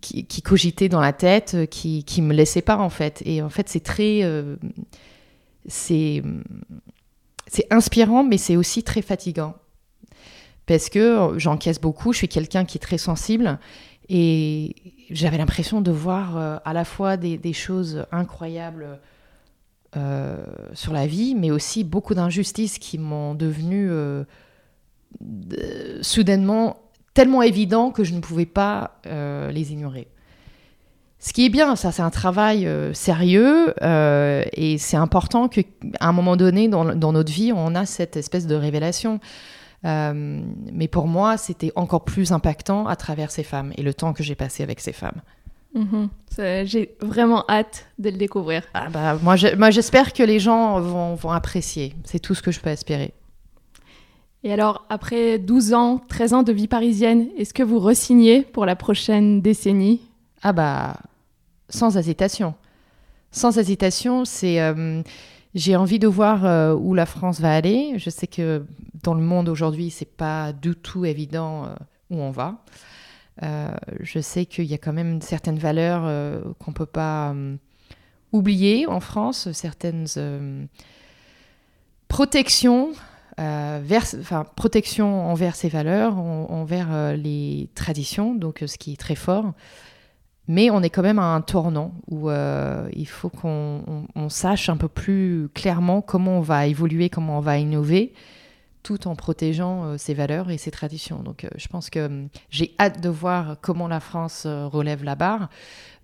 qui, cogitaient dans la tête, euh, qui qui me laissaient pas en fait. Et en fait, c'est très c'est c'est inspirant, mais c'est aussi très fatigant parce que j'encaisse beaucoup. Je suis quelqu'un qui est très sensible et j'avais l'impression de voir à la fois des, des choses incroyables. sur la vie, mais aussi beaucoup d'injustices qui m'ont devenu soudainement tellement évident que je ne pouvais pas euh, les ignorer. Ce qui est bien, ça c'est un travail euh, sérieux euh, et c'est important qu'à un moment donné dans, notre vie, on a cette espèce de révélation. mais pour moi, c'était encore plus impactant à travers ces femmes et le temps que j'ai passé avec ces femmes. Mm-hmm. J'ai vraiment hâte de le découvrir. Ah bah, moi, j'espère que les gens vont, vont apprécier. C'est tout ce que je peux espérer. Et alors, après 12 ans, 13 ans de vie parisienne, est-ce que vous resignez pour la prochaine décennie? Ah bah, sans hésitation. Sans hésitation, c'est... Euh, j'ai envie de voir euh, où la France va aller. Je sais que dans le monde aujourd'hui, c'est pas du tout évident euh, où on va. je sais qu'il y a quand même certaines valeurs qu'on peut pas oublier en France, certaines protections euh, enfin, protection envers ses valeurs, envers euh, les traditions, donc euh, ce qui est très fort. Mais on est quand même à un tournant où il faut qu'on sache un peu plus clairement comment on va évoluer, comment on va innover, tout en protégeant ses valeurs et ses traditions. Donc je pense que hum, j'ai hâte de voir comment la France relève la barre.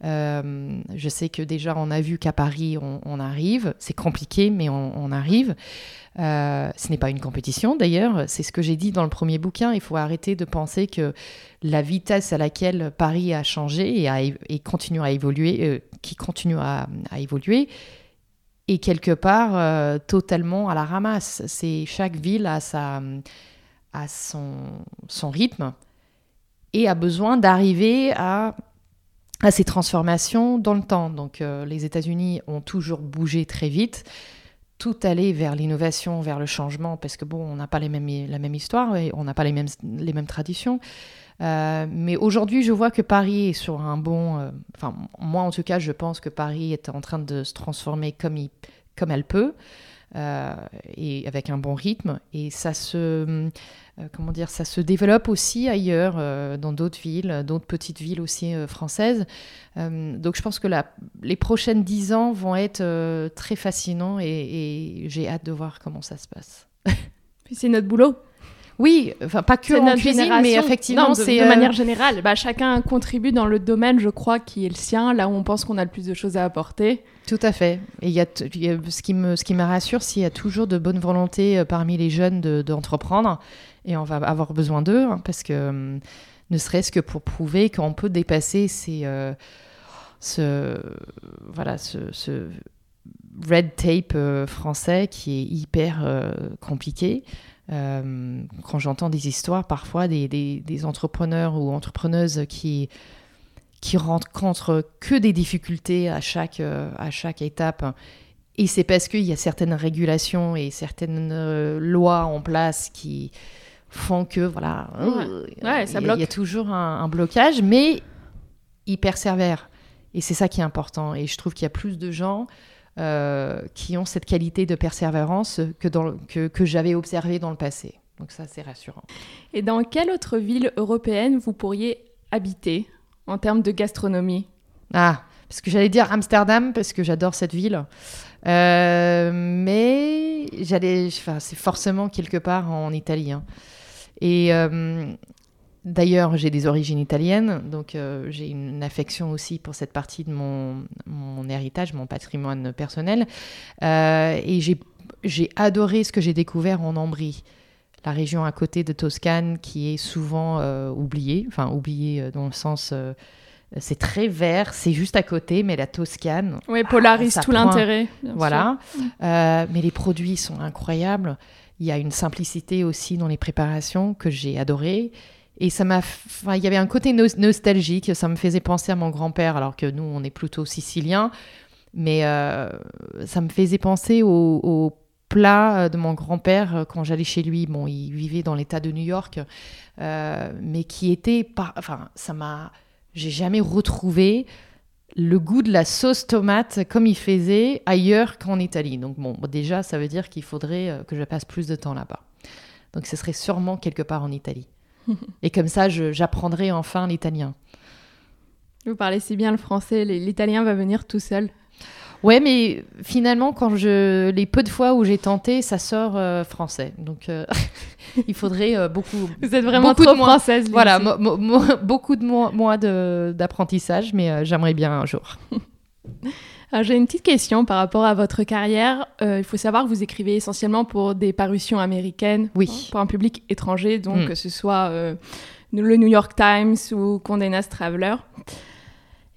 je sais que déjà on a vu qu'à Paris on, arrive, c'est compliqué mais on arrive. Euh, ce n'est pas une compétition d'ailleurs, c'est ce que j'ai dit dans le premier bouquin. Il faut arrêter de penser que la vitesse à laquelle Paris a changé et, et continue à évoluer, euh, qui continue à, évoluer, est quelque part euh, totalement à la ramasse. C'est chaque ville a sa, son, son rythme et a besoin d'arriver à à ces transformations dans le temps. Donc les États-Unis ont toujours bougé très vite tout aller vers l'innovation, vers le changement, parce que bon, on n'a pas les mêmes, la même histoire et on n'a pas les mêmes, les mêmes traditions. Euh, mais aujourd'hui, je vois que Paris est sur un bon. Euh, enfin, moi en tout cas, je pense que Paris est en train de se transformer comme, il, comme elle peut. Euh, et avec un bon rythme. Et ça se, comment dire, ça se développe aussi ailleurs, dans d'autres villes, d'autres petites villes aussi françaises. donc je pense que les prochaines dix ans vont être très fascinants et, j'ai hâte de voir comment ça se passe. c'est notre boulot. Oui, enfin pas que en cuisine, mais effectivement, c'est de, manière générale. Bah, chacun contribue dans le domaine, je crois, qui est le sien, là où on pense qu'on a le plus de choses à apporter. Tout à fait. Et il y, a, ce qui me ce qui me rassure, s'il y a toujours de bonne volonté euh, parmi les jeunes d'entreprendre, et on va avoir besoin d'eux, hein, parce que hum, ne serait-ce que pour prouver qu'on peut dépasser ces euh, ce voilà ce, ce red tape euh, français qui est hyper compliqué. Euh, quand j'entends des histoires, parfois des, des, entrepreneurs ou entrepreneuses qui, qui rencontrent que des difficultés à chaque, euh, à chaque étape, et c'est parce qu'il y a certaines régulations et certaines euh, lois en place qui font que, voilà, ouais. ça il, bloque. y a toujours un, un blocage, mais ils persévèrent. Et c'est ça qui est important. Et je trouve qu'il y a plus de gens qui ont cette qualité de persévérance que, dans, que, que j'avais observée dans le passé. Donc ça, c'est rassurant. Et dans quelle autre ville européenne vous pourriez habiter en termes de gastronomie? Ah, parce que j'allais dire Amsterdam, parce que j'adore cette ville. Euh, mais j'allais, enfin, c'est forcément quelque part en Italie. hein. Et euh, d'ailleurs, j'ai des origines italiennes, donc euh, j'ai une affection aussi pour cette partie de mon, mon héritage, mon patrimoine personnel. Euh, et j'ai, j'ai adoré ce que j'ai découvert en Ambrie la région à côté de Toscane qui est souvent euh, oubliée, enfin oubliée dans le sens, c'est très vert, c'est juste à côté, mais la Toscane, Oui, polarise ça tout l'intérêt. voilà. Euh, mais les produits sont incroyables. Il y a une simplicité aussi dans les préparations que j'ai adoré. Et ça m'a, enfin, il y avait un côté nos- nostalgique. Ça me faisait penser à mon grand-père, alors que nous, on est plutôt sicilien. Mais euh, ça me faisait penser au, au plat euh, de mon grand-père euh, quand j'allais chez lui. Bon, il vivait dans l'État de New York, mais qui était, par... enfin, ça m'a, j'ai jamais retrouvé le goût de la sauce tomate comme il faisait ailleurs qu'en Italie. Donc bon, déjà, ça veut dire qu'il faudrait que je passe plus de temps là-bas. Donc ce serait sûrement quelque part en Italie. Et comme ça, j'apprendrai enfin l'italien. Vous parlez si bien le français, l'italien va venir tout seul. Ouais, mais finalement, quand je les peu de fois où j'ai tenté, ça sort euh, français. Donc euh, il faudrait euh, beaucoup, Vous êtes vraiment trop de moi. française. voilà, beaucoup de mois, d'apprentissage, mais j'aimerais bien un jour. Alors, J'ai une petite question par rapport à votre carrière. Euh, il faut savoir que vous écrivez essentiellement pour des parutions américaines, Oui. hein, pour un public étranger, donc Mm. que ce soit euh, le New York Times ou Condé Nast Traveler.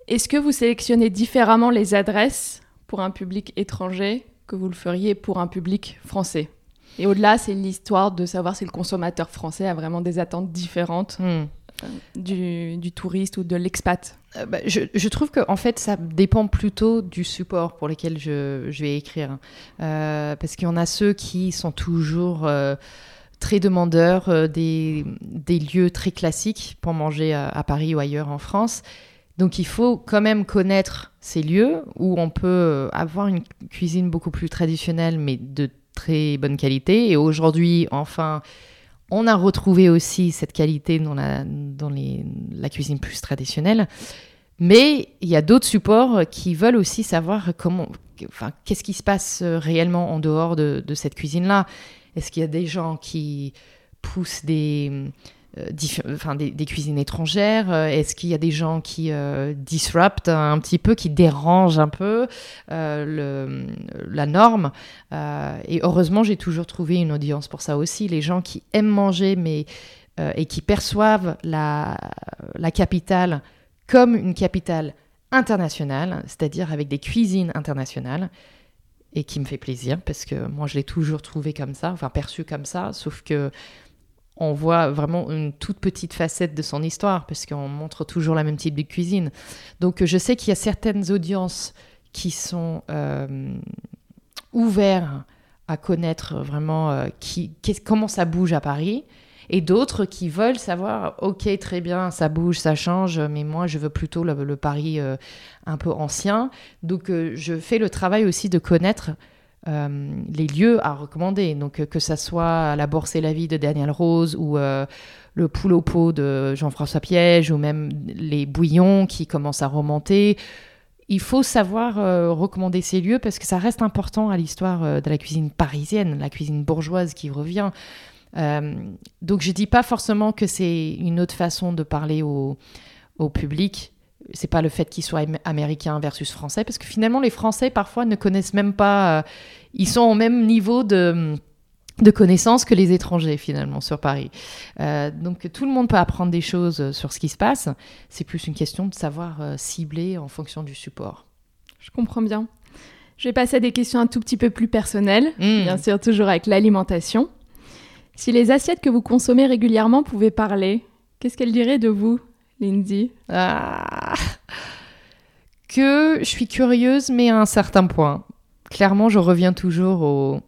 Est-ce que vous sélectionnez différemment les adresses pour un public étranger que vous le feriez pour un public français? Et au-delà, c'est l'histoire de savoir si le consommateur français a vraiment des attentes différentes Hmm. Du, touriste ou de l'expat? Euh, bah, je, trouve que en fait ça dépend plutôt du support pour lequel je, vais écrire Euh, parce qu'il y en a ceux qui sont toujours euh, très demandeurs des, lieux très classiques pour manger à, à Paris ou ailleurs en France. Donc il faut quand même connaître ces lieux où on peut avoir une cuisine beaucoup plus traditionnelle mais de très bonne qualité. Et aujourd'hui enfin on a retrouvé aussi cette qualité dans la, cuisine plus traditionnelle. Mais il y a d'autres supports qui veulent aussi savoir comment, enfin, qu'est-ce qui se passe réellement en dehors de, cette cuisine-là. Est-ce qu'il y a des gens qui poussent des, euh, enfin, des, cuisines étrangères Euh, Est-ce qu'il y a des gens qui euh, disrupt un petit peu, qui dérangent un peu euh, la norme? Euh, Et heureusement, j'ai toujours trouvé une audience pour ça aussi. Les gens qui aiment manger, mais euh, et qui perçoivent la, la capitale comme une capitale internationale, c'est-à-dire avec des cuisines internationales, et qui me fait plaisir parce que moi je l'ai toujours trouvé comme ça, enfin perçu comme ça, sauf que on voit vraiment une toute petite facette de son histoire parce qu'on montre toujours la même type de cuisine. Donc je sais qu'il y a certaines audiences qui sont euh, ouvertes à connaître vraiment euh, qui, comment ça bouge à Paris et d'autres qui veulent savoir, ok, très bien, ça bouge, ça change, mais moi, je veux plutôt le, Paris euh, un peu ancien. Donc, je fais le travail aussi de connaître euh, les lieux à recommander. Donc, euh, que ça soit la Bourse et la vie de Daniel Rose ou euh, le poule au pot de Jean-François Piège ou même les bouillons qui commencent à remonter. Il faut savoir recommander ces lieux parce que ça reste important à l'histoire de la cuisine parisienne, la cuisine bourgeoise qui revient. Donc je dis pas forcément que c'est une autre façon de parler au public. C'est pas le fait qu'il soit am- américain versus français, parce que finalement les Français parfois ne connaissent même pas. euh, ils sont au même niveau de de connaissances que les étrangers finalement sur Paris. Euh, donc tout le monde peut apprendre des choses sur ce qui se passe. C'est plus une question de savoir euh, cibler en fonction du support. Je comprends bien. Je vais passer à des questions un tout petit peu plus personnelles, Mm. bien sûr toujours avec l'alimentation. Si les assiettes que vous consommez régulièrement pouvaient parler, qu'est-ce qu'elles diraient de vous, Lindsay? Ah. Que je suis curieuse, mais à un certain point. Clairement, je reviens toujours au,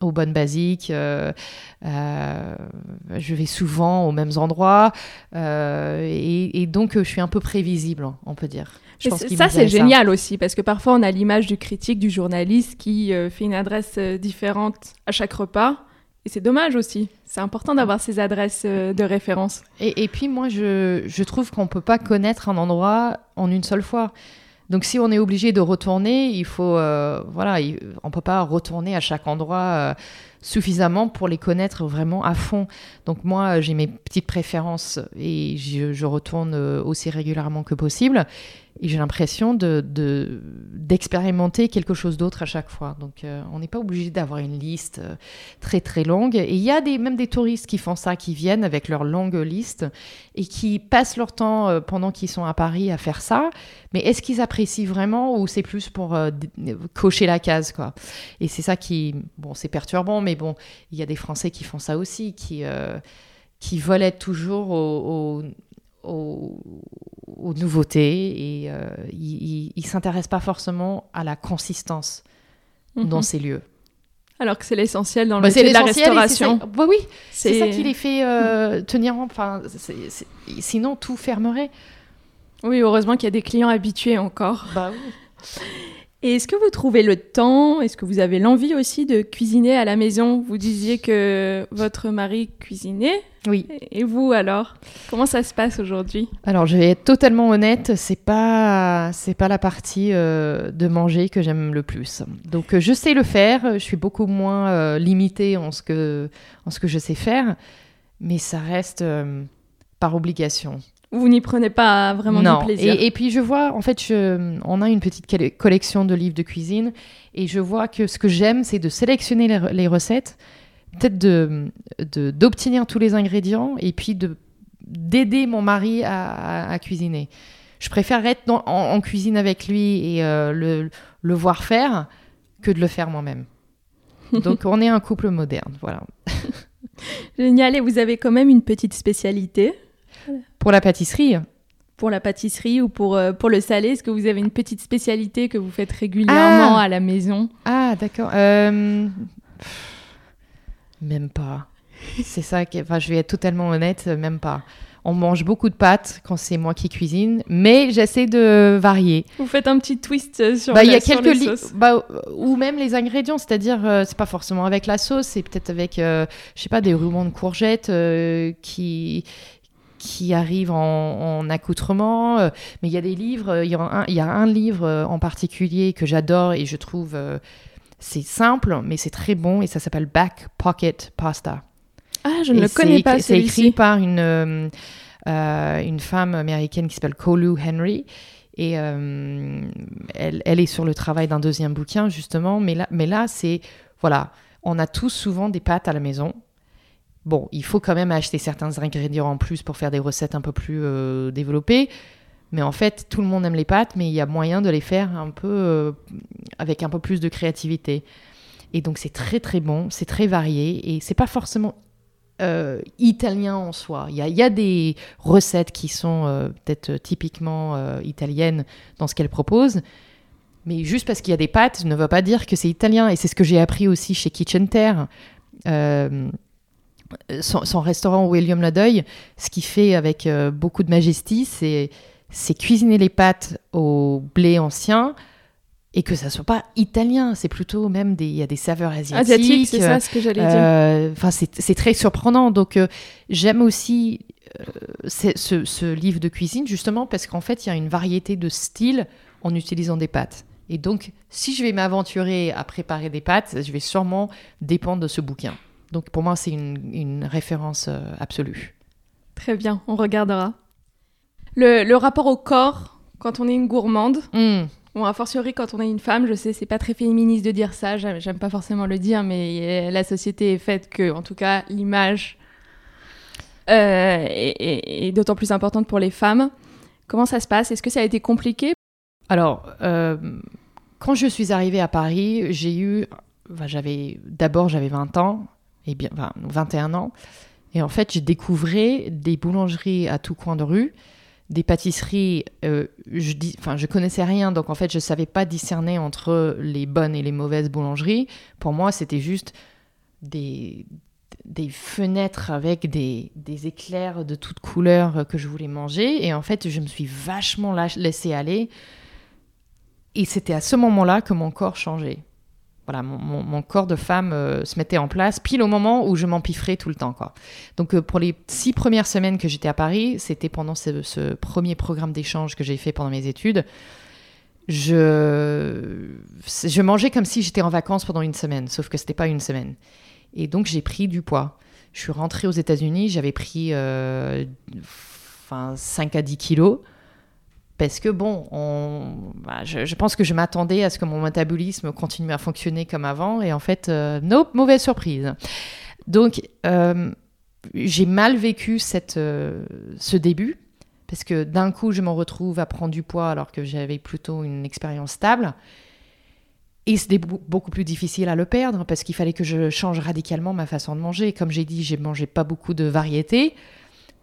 aux bonnes basiques. euh, euh, je vais souvent aux mêmes endroits. euh, et, et donc, je suis un peu prévisible, on peut dire. Je pense ça, c'est génial aussi, parce que parfois, on a l'image du critique, du journaliste qui fait une adresse différente à chaque repas. Et c'est dommage aussi. C'est important d'avoir ces adresses de référence. Et, et puis moi, je, je trouve qu'on ne peut pas connaître un endroit en une seule fois. Donc si on est obligé de retourner, il faut, euh, voilà, il- on peut pas retourner à chaque endroit euh, suffisamment pour les connaître vraiment à fond. Donc moi, j'ai mes petites préférences et je, je retourne euh, aussi régulièrement que possible. Et j'ai l'impression de, de- d'expérimenter quelque chose d'autre à chaque fois. Donc euh, on n'est pas obligé d'avoir une liste euh, très très longue. Et il y a même des touristes qui font ça, qui viennent avec leur longue liste et qui passent leur temps euh, pendant qu'ils sont à Paris à faire ça. Mais est-ce qu'ils apprécient vraiment ou c'est plus pour cocher la case Et c'est ça qui, bon, c'est perturbant, mais bon, il y a des Français qui font ça aussi, qui qui toujours au- au- aux nouveautés et euh, ils, ils s'intéressent pas forcément à la consistance dans Mhm. ces lieux. Alors que c'est l'essentiel dans le Bah, métier de la restauration. ça- bah oui, c'est ça qui les fait euh, tenir en. Enfin, sinon tout fermerait. Oui, heureusement qu'il y a des clients habitués encore. Bah oui. Et est-ce que vous trouvez le temps Est-ce que vous avez l'envie aussi de cuisiner à la maison? Vous disiez que votre mari cuisinait. Oui. Et vous alors? Comment ça se passe aujourd'hui? Alors, je vais être totalement honnête, c'est pas c'est pas la partie euh, de manger que j'aime le plus. Donc, euh, je sais le faire. Je suis beaucoup moins euh, limitée en ce que en ce que je sais faire, mais ça reste euh, par obligation. Vous n'y prenez pas vraiment non. du plaisir Et, et puis je vois, en fait, je- on a une petite colle- collection de livres de cuisine et je vois que ce que j'aime, c'est de sélectionner les, re- les recettes, peut-être de de- d'obtenir tous les ingrédients et puis de d'aider mon mari à, à- à cuisiner. Je préfère être dans- en, en cuisine avec lui et euh, le, le voir faire que de le faire moi-même. Donc on est un couple moderne, voilà. Génial. Et vous avez quand même une petite spécialité Pour la pâtisserie, pour la pâtisserie ou pour, euh, pour le salé Est-ce que vous avez une petite spécialité que vous faites régulièrement Ah à la maison? Ah, d'accord. Euh, Même pas. C'est ça, qui- enfin, je vais être totalement honnête, même pas. On mange beaucoup de pâtes quand c'est moi qui cuisine, mais j'essaie de varier. Vous faites un petit twist euh, sur, Bah, il y a sur quelques les sauces. bah, ou même les ingrédients, c'est-à-dire euh, c'est pas forcément avec la sauce, c'est peut-être avec, euh, je sais pas, des rubans de courgettes euh, qui qui arrivent en, en accoutrement. euh, mais il y a des livres, il y, a un- il y a un livre euh, en particulier que j'adore et je trouve euh, c'est simple, mais c'est très bon et ça s'appelle Back Pocket Pasta. Ah, je ne Et le connais pas C'est écrit par une, euh, une femme américaine qui s'appelle Kolu Henry. Et elle, elle est sur le travail d'un deuxième bouquin, justement. Mais là, mais là c'est. Voilà. On a tous souvent des pâtes à la maison. Bon, il faut quand même acheter certains ingrédients en plus pour faire des recettes un peu plus euh, développées. Mais en fait, tout le monde aime les pâtes, mais il y a moyen de les faire un peu euh, avec un peu plus de créativité. Et donc c'est très très bon, c'est très varié et c'est pas forcément euh, italien en soi. Il y a, des recettes qui sont peut-être typiquement italiennes dans ce qu'elles proposent, mais juste parce qu'il y a des pâtes ne veut pas dire que c'est italien. Et c'est ce que j'ai appris aussi chez Kitchen Terre. Son, son restaurant William Ladeuil, ce qu'il fait avec euh, beaucoup de majesté, c'est c'est cuisiner les pâtes au blé ancien et que ça soit pas italien. C'est plutôt même des y a des saveurs asiatiques. Asiatique, c'est ça ce que j'allais dire. Euh, Enfin, c'est c'est très surprenant. Donc, euh, j'aime aussi euh, c'est- ce, ce livre de cuisine justement parce qu'en fait, il y a une variété de styles en utilisant des pâtes. Et donc, si je vais m'aventurer à préparer des pâtes, je vais sûrement dépendre de ce bouquin. Donc, pour moi, c'est une, une référence euh, absolue. Très bien, on regardera. Le, le rapport au corps, quand on est une gourmande, Mm. Bon, a fortiori quand on est une femme, je sais, c'est pas très féministe de dire ça, j'aime pas forcément le dire, mais euh, la société est faite que, en tout cas, l'image euh, est, est- est d'autant plus importante pour les femmes. Comment ça se passe? Est-ce que ça a été compliqué? Alors, euh, quand je suis arrivée à Paris, j'ai eu. enfin, j'avais D'abord, j'avais 20 ans, et bien, enfin, 21 ans. Et en fait, j'ai découvert des boulangeries à tout coin de rue, des pâtisseries. euh, je, dis, enfin, je connaissais rien, donc en fait, je savais pas discerner entre les bonnes et les mauvaises boulangeries. Pour moi, c'était juste des, fenêtres avec des, éclairs de toutes couleurs que je voulais manger. Et en fait, je me suis vachement laissée aller. Et c'était à ce moment-là que mon corps changeait. Voilà, mon, corps de femme euh, se mettait en place pile au moment où je m'empiffrais tout le temps. Donc euh, pour les six premières semaines que j'étais à Paris, c'était pendant ce, premier programme d'échange que j'ai fait pendant mes études, je, mangeais comme si j'étais en vacances pendant une semaine, sauf que c'était pas une semaine. Et donc j'ai pris du poids. Je suis rentrée aux États-Unis, j'avais pris euh, enfin, 5 à 10 kilos. Parce que bon, on, bah, je, pense que je m'attendais à ce que mon métabolisme continue à fonctionner comme avant. Et en fait, euh, nope, mauvaise surprise. Donc, euh, j'ai mal vécu cette, ce début. Parce que d'un coup, je me retrouve à prendre du poids alors que j'avais plutôt une expérience stable. Et c'était beaucoup plus difficile à le perdre parce qu'il fallait que je change radicalement ma façon de manger. Comme j'ai dit, j'ai mangé pas beaucoup de variétés,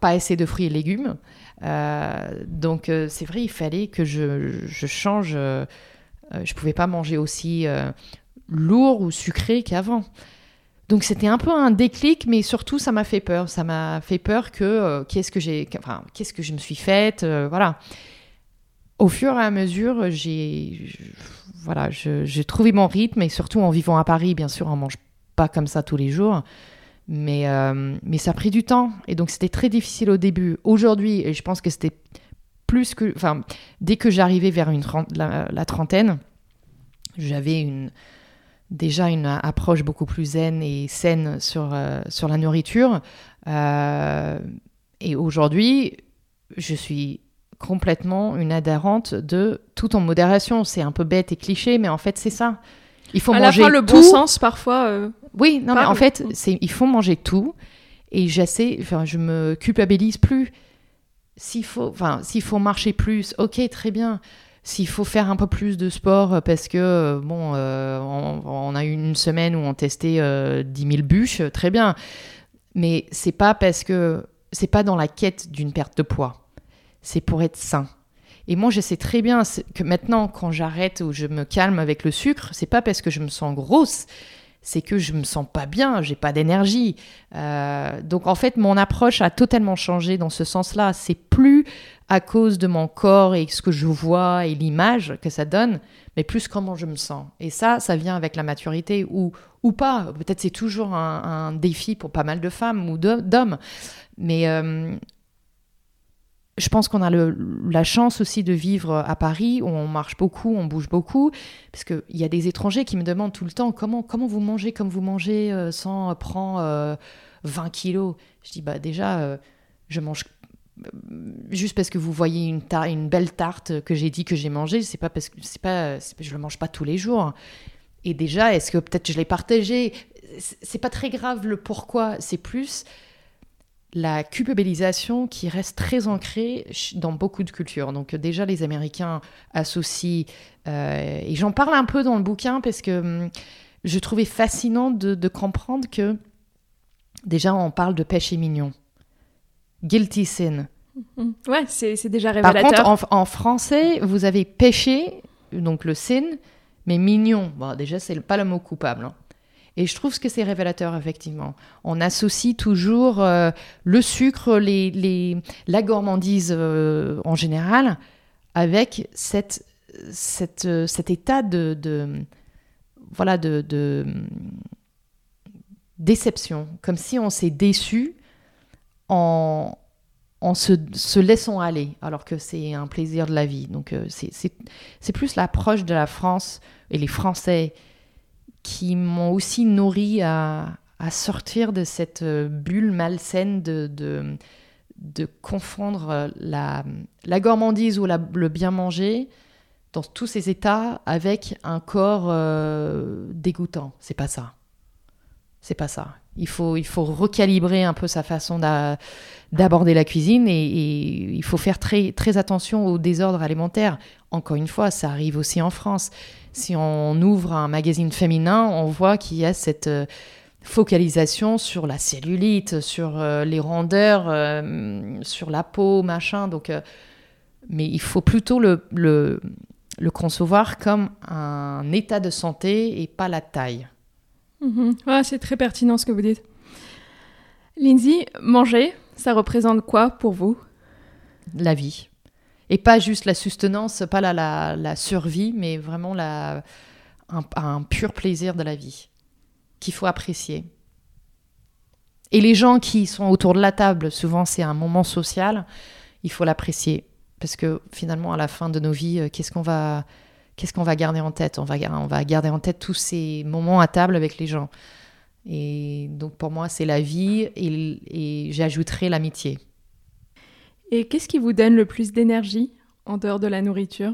pas assez de fruits et légumes. Euh, donc euh, c'est vrai, il fallait que je, change. Euh, je pouvais pas manger aussi lourd ou sucré qu'avant. Donc c'était un peu un déclic, mais surtout ça m'a fait peur. Ça m'a fait peur que qu'est-ce que j'ai, enfin qu'est-ce que je me suis faite, voilà. Au fur et à mesure, j'ai voilà, j'ai trouvé mon rythme et surtout en vivant à Paris, bien sûr, on mange pas comme ça tous les jours. Mais, euh, mais ça a pris du temps et donc c'était très difficile au début. Aujourd'hui, et je pense que c'était plus que. Enfin, dès que j'arrivais vers une la, trentaine, j'avais une, déjà une approche beaucoup plus zen et saine sur, euh, sur la nourriture. Euh, et aujourd'hui, je suis complètement une adhérente de tout en modération. C'est un peu bête et cliché, mais en fait, c'est ça. Il faut à manger la fin, le bon sens parfois. Euh, oui, non, mais en fait, c'est il faut manger tout. Et j'essaie, enfin, je me culpabilise plus. S'il faut, enfin, s'il faut marcher plus, ok, très bien. S'il faut faire un peu plus de sport parce que euh, bon, euh, on, a eu une semaine où on testait 10 000 bûches, très bien. Mais c'est pas parce que c'est pas dans la quête d'une perte de poids c'est pour être sain. Et moi, je sais très bien que maintenant, quand j'arrête ou je me calme avec le sucre, c'est pas parce que je me sens grosse, c'est que je me sens pas bien, j'ai pas d'énergie. Euh, donc en fait, mon approche a totalement changé dans ce sens-là. C'est plus à cause de mon corps et ce que je vois et l'image que ça donne, mais plus comment je me sens. Et ça, ça vient avec la maturité ou, ou pas. Peut-être c'est toujours un, défi pour pas mal de femmes ou d'hommes. Mais euh, je pense qu'on a la chance aussi de vivre à Paris, où on marche beaucoup, on bouge beaucoup, parce qu'il y a des étrangers qui me demandent tout le temps comment, comment vous mangez comme vous mangez euh, sans prendre 20 euh, kilos? Je dis, bah déjà, euh, je mange juste parce que vous voyez une, une belle tarte que j'ai dit que j'ai mangée, c'est pas parce que c'est pas, je le mange pas tous les jours. Et déjà, est-ce que peut-être je l'ai partagé? C'est pas très grave le pourquoi, c'est plus la culpabilisation qui reste très ancrée dans beaucoup de cultures. Donc déjà, les Américains associent, euh, et j'en parle un peu dans le bouquin parce que hum, je trouvais fascinant de, comprendre que déjà, on parle de péché mignon. Guilty sin. Mm-hmm. Ouais, c'est déjà révélateur. Par contre, en, français, vous avez péché, donc le sin, mais mignon. Bon, déjà, c'est pas le mot coupable. Hein. Et je trouve que c'est révélateur, effectivement. On associe toujours euh, le sucre, les, les, la gourmandise euh, en général, avec cette, cette, euh, cet état de, de voilà, de, déception, comme si on s'est déçu en, en se, se, laissant aller, alors que c'est un plaisir de la vie. Donc c'est plus l'approche de la France et les Français qui m'ont aussi nourri à, sortir de cette euh, bulle malsaine de, de, confondre euh, la, la, gourmandise ou le bien manger dans tous ces états avec un corps euh, dégoûtant. C'est pas ça. C'est pas ça. Il faut, il faut recalibrer un peu sa façon d'aborder la cuisine et, il faut faire très, très attention au désordre alimentaire. Encore une fois, ça arrive aussi en France si on ouvre un magazine féminin, on voit qu'il y a cette euh, focalisation sur la cellulite, sur euh, les rondeurs, euh, sur la peau, machin. Donc, mais il faut plutôt le, concevoir comme un état de santé et pas la taille. Mhm. Ah, c'est très pertinent ce que vous dites. Lindsay, manger, ça représente quoi pour vous? La vie. Et pas juste la sustenance, pas la, la, la survie, mais vraiment la, un, un pur plaisir de la vie qu'il faut apprécier. Et les gens qui sont autour de la table, souvent c'est un moment social, il faut l'apprécier. Parce que finalement, à la fin de nos vies, euh, qu'est-ce qu'on va, qu'est-ce qu'on va garder en tête? On va, on va garder en tête tous ces moments à table avec les gens. Et donc pour moi, c'est la vie et, et j'ajouterai l'amitié. Et qu'est-ce qui vous donne le plus d'énergie en dehors de la nourriture?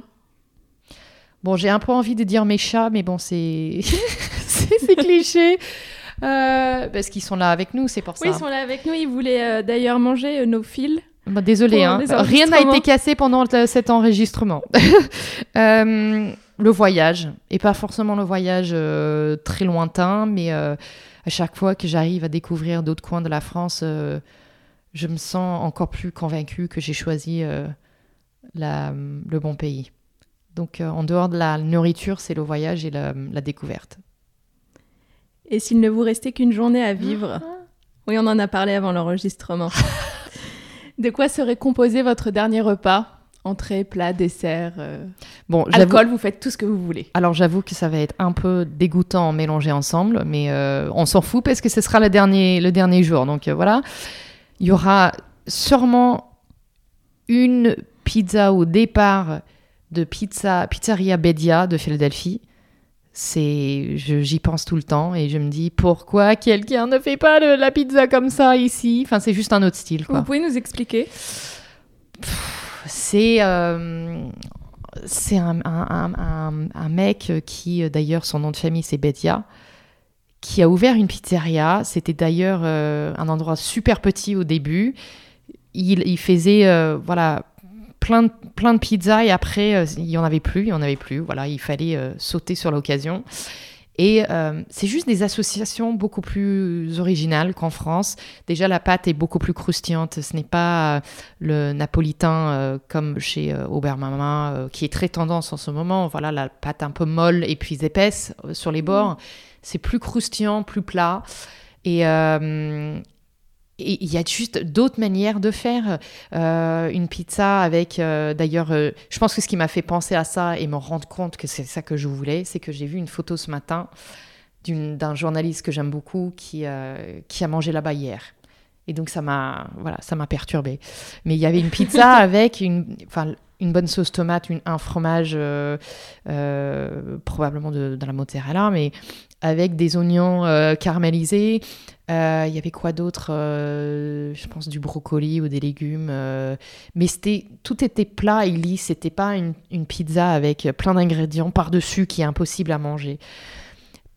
Bon, j'ai un peu envie de dire mes chats, mais bon, c'est c'est cliché. Euh, parce qu'ils sont là avec nous, c'est pour ça. Oui, ils sont là avec nous. Ils voulaient euh, d'ailleurs manger euh, nos fils. Bah, désolé, hein. rien n'a été cassé pendant cet enregistrement. euh, le voyage, et pas forcément le voyage euh, très lointain, mais euh, à chaque fois que j'arrive à découvrir d'autres coins de la France, je me sens encore plus convaincue que j'ai choisi la, le bon pays. Donc en dehors de la nourriture, c'est le voyage et la, la découverte. Et s'il ne vous restait qu'une journée à vivre Oui, on en a parlé avant l'enregistrement. de quoi serait composé votre dernier repas? Entrée, plat, dessert, euh... bon, alcool, vous faites tout ce que vous voulez. Alors j'avoue que ça va être un peu dégoûtant mélangé ensemble, mais euh, on s'en fout parce que ce sera le dernier, le dernier jour. Donc euh, voilà, il y aura sûrement une pizza au départ de pizza, Pizzeria Bedia de Philadelphie c'est j'y pense tout le temps et je me dis pourquoi quelqu'un ne fait pas le, la pizza comme ça ici? Enfin c'est juste un autre style quoi. vous pouvez nous expliquer? C'est euh, c'est un, un, un, un, mec qui d'ailleurs son nom de famille c'est Bedia qui a ouvert une pizzeria. C'était d'ailleurs euh, un endroit super petit au début. Il, il faisait euh, voilà plein de, plein de pizzas et après, euh, il n'y en avait plus, il n'y en avait plus. Voilà, il fallait euh, sauter sur l'occasion. Et euh, c'est juste des associations beaucoup plus originales qu'en France. Déjà, la pâte est beaucoup plus croustillante. Ce n'est pas le napolitain comme chez Aubert Mama, qui est très tendance en ce moment. Voilà, la pâte un peu molle et puis épaisse sur les bords. Mmh. C'est plus croustillant, plus plat. Et, et il y a juste d'autres manières de faire euh, une pizza avec, euh, d'ailleurs, euh, je pense que ce qui m'a fait penser à ça et me rendre compte que c'est ça que je voulais, c'est que j'ai vu une photo ce matin d'un journaliste que j'aime beaucoup qui, qui a mangé là-bas hier. Et donc ça m'a voilà, ça m'a perturbé. Mais il y avait une pizza avec une, enfin, une bonne sauce tomate, une, un fromage probablement de, de, la mozzarella, mais avec des oignons caramélisés, il euh, y avait quoi d'autre euh, Je pense du brocoli ou des légumes. Euh, mais c'était, tout était plat et lisse. C'était pas une, pizza avec plein d'ingrédients par-dessus qui est impossible à manger.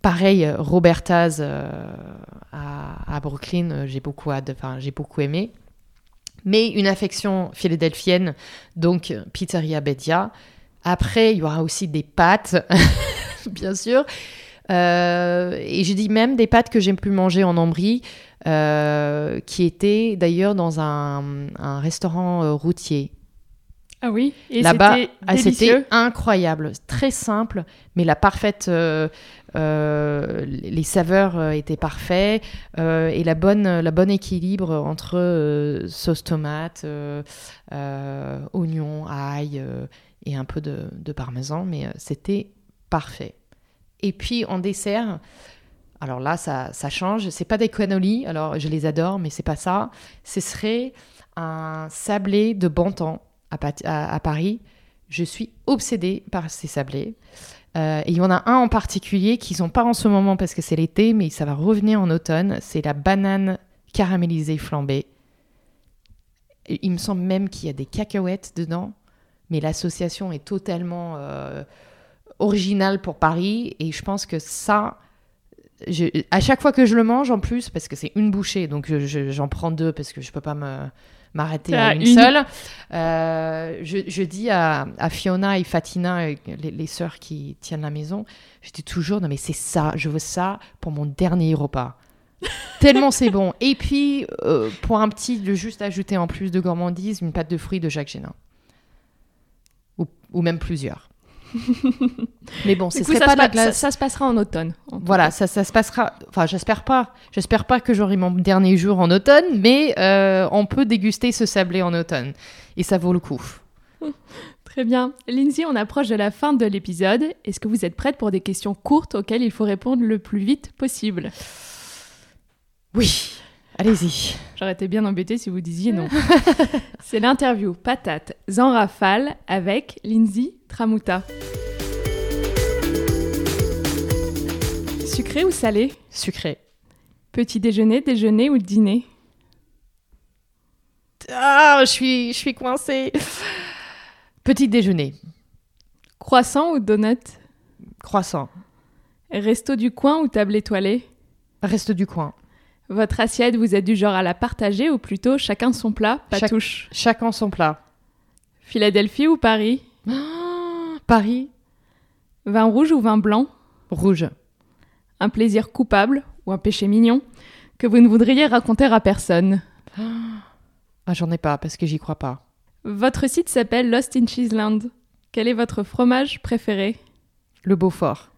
Pareil, Roberta's à, à, Brooklyn, j'ai beaucoup, j'ai beaucoup aimé. Mais une affection philadelphienne, donc Pizzeria Bedia. Après, il y aura aussi des pâtes, bien sûr. Euh, et j'ai dit même des pâtes que j'aime plus manger en Ambrie, euh, qui étaient d'ailleurs dans un, un restaurant euh, routier. Ah oui, et là-bas, ah, c'était incroyable, très simple, mais la parfaite, euh, euh, les saveurs étaient parfaites euh, et la bonne, la bonne équilibre entre sauce tomate, oignon, ail et un peu de, de parmesan, mais c'était parfait. Et puis en dessert, alors là, ça, ça change. C'est pas des cannolis, alors je les adore, mais c'est pas ça. Ce serait un sablé de bon temps à, Paris. Je suis obsédée par ces sablés. Euh, et il y en a un en particulier qui sont pas en ce moment parce que c'est l'été, mais ça va revenir en automne. C'est la banane caramélisée flambée. Il me semble même qu'il y a des cacahuètes dedans, mais l'association est totalement euh, original pour Paris. Et je pense que ça, je, à chaque fois que je le mange en plus, parce que c'est une bouchée, donc j'en je, je, prends deux parce que je peux pas me m'arrêter à une, une, seule. Euh, je, dis à, à, Fiona et Fatina, les, les sœurs qui tiennent la maison, je dis toujours, non mais c'est ça, je veux ça pour mon dernier repas. Tellement c'est bon. Et puis, euh, pour un petit, de juste ajouter en plus de gourmandise, une pâte de fruits de Jacques Génin. Ou, ou même plusieurs. Mais bon, ce Du coup, serait ça, pas la glace. ça- ça se passera en automne. en Voilà, ça se passera. Enfin, j'espère pas. J'espère pas que j'aurai mon dernier jour en automne, mais euh, on peut déguster ce sablé en automne. Et ça vaut le coup. Très bien. Lindsay, on approche de la fin de l'épisode. Est-ce que vous êtes prête pour des questions courtes auxquelles il faut répondre le plus vite possible? Oui, allez-y. J'aurais été bien embêtée si vous disiez non. C'est l'interview Patate en rafale avec Lindsay Tramuta. Sucré ou salé? Sucré. Petit déjeuner, déjeuner ou dîner? Ah, je suis, je suis coincée. Petit déjeuner. Croissant ou donut? Croissant. Resto du coin ou table étoilée? Reste du coin. Votre assiette, vous êtes du genre à la partager ou plutôt chacun son plat, pas touche? Chacun son plat. Philadelphie ou Paris? Ah, Paris. Vin rouge ou vin blanc? Rouge. Un plaisir coupable ou un péché mignon que vous ne voudriez raconter à personne? Ah, j'en ai pas parce que j'y crois pas. Votre site s'appelle Lost in Cheeseland. Quel est votre fromage préféré? Le Beaufort.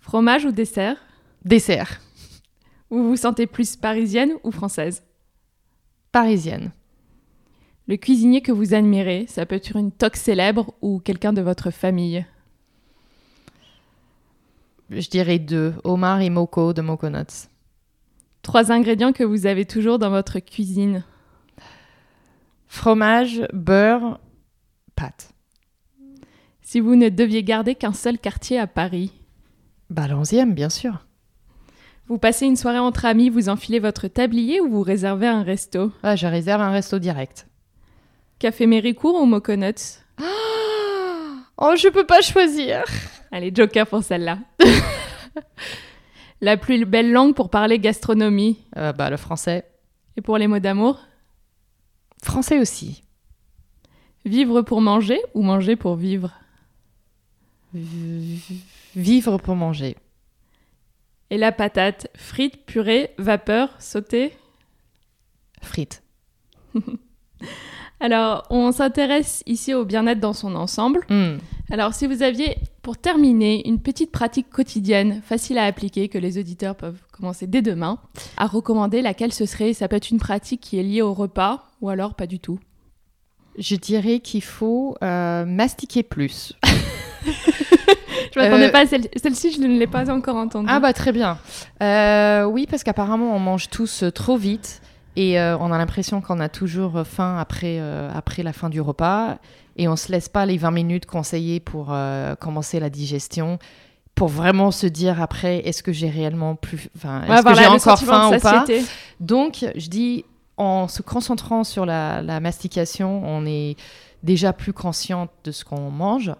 Fromage ou dessert? Dessert. Vous vous sentez plus parisienne ou française Parisienne. Le cuisinier que vous admirez, ça peut être une toque célèbre ou quelqu'un de votre famille. Je dirais deux. Omar et Moko de Moconuts. Trois ingrédients que vous avez toujours dans votre cuisine. Fromage, beurre, pâte. Si vous ne deviez garder qu'un seul quartier à Paris, Bah, l'onzième, bien sûr. Vous passez une soirée entre amis, vous enfilez votre tablier ou vous réservez un resto? Ah, je réserve un resto direct. Café Méricourt ou Moconuts Oh, je peux pas choisir. Allez, Joker pour celle-là. La plus belle langue pour parler gastronomie. Euh, bah, le français. Et pour les mots d'amour? Français aussi. Vivre pour manger ou manger pour vivre? V- Vivre pour manger. Et la patate Frites, purée, vapeur, sautée Frites. Alors, on s'intéresse ici au bien-être dans son ensemble. Hmm. Alors, si vous aviez, pour terminer, une petite pratique quotidienne, facile à appliquer, que les auditeurs peuvent commencer dès demain, à recommander, laquelle ce serait Ça peut être une pratique qui est liée au repas, ou alors pas du tout. Je dirais qu'il faut euh, mastiquer plus. Je m'attendais Euh, pas à celle- celle-ci, je ne l'ai pas encore entendue. Ah bah très bien. Euh, oui, parce qu'apparemment on mange tous euh, trop vite et euh, on a l'impression qu'on a toujours faim après, après la fin du repas et on se laisse pas les 20 minutes conseillées pour commencer la digestion pour vraiment se dire après est-ce que j'ai réellement plus enfin est-ce Ouais, que voilà, j'ai encore faim ou pas? donc je dis en se concentrant sur la, la mastication on est déjà plus consciente de ce qu'on mange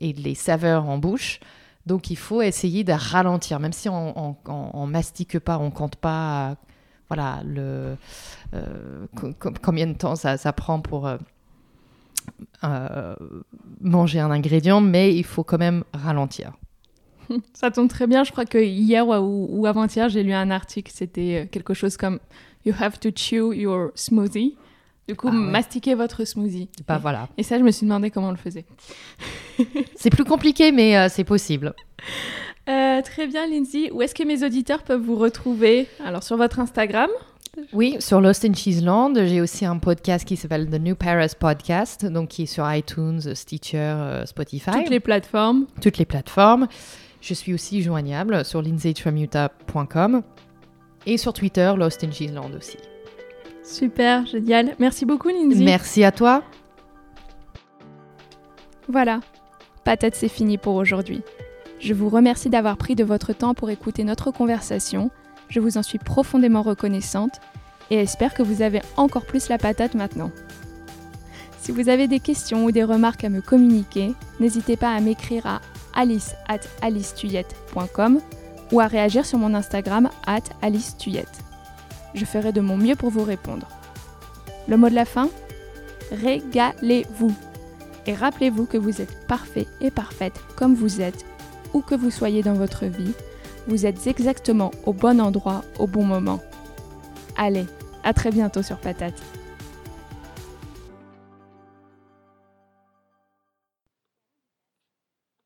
et les saveurs en bouche donc il faut essayer de ralentir, même si on, on, mastique pas, on compte pas, voilà, le euh, co- co- combien de temps ça, prend pour euh, euh, manger un ingrédient, mais il faut quand même ralentir. Ça tombe très bien. Je crois que hier ou, avant-hier, j'ai lu un article. C'était quelque chose comme You have to chew your smoothie. Du coup, Ah ouais. mastiquez votre smoothie. Bah et, voilà, et ça, je me suis demandé comment on le faisait. c'est plus compliqué, mais euh, c'est possible. Euh, très bien, Lindsay. Où est-ce que mes auditeurs peuvent vous retrouver? Alors, sur votre Instagram? Oui, sur Lost in Cheeseland, j'ai aussi un podcast qui s'appelle The New Paris Podcast, donc qui est sur iTunes, Stitcher, euh, Spotify. Toutes les plateformes. toutes les plateformes. Je suis aussi joignable sur lindsaytramuta.com et sur Twitter, Lost in Cheeseland aussi. Super, génial. Merci beaucoup, Lindsay. Merci à toi. Voilà, patate c'est fini pour aujourd'hui. Je vous remercie d'avoir pris de votre temps pour écouter notre conversation. Je vous en suis profondément reconnaissante et espère que vous avez encore plus la patate maintenant. Si vous avez des questions ou des remarques à me communiquer, n'hésitez pas à m'écrire à alice at alicetuyette.com ou à réagir sur mon Instagram at alicetuyette. Je ferai de mon mieux pour vous répondre. Le mot de la fin Régalez-vous et rappelez-vous que vous êtes parfait et parfaite comme vous êtes, où que vous soyez dans votre vie, vous êtes exactement au bon endroit au bon moment. Allez, à très bientôt sur Patate.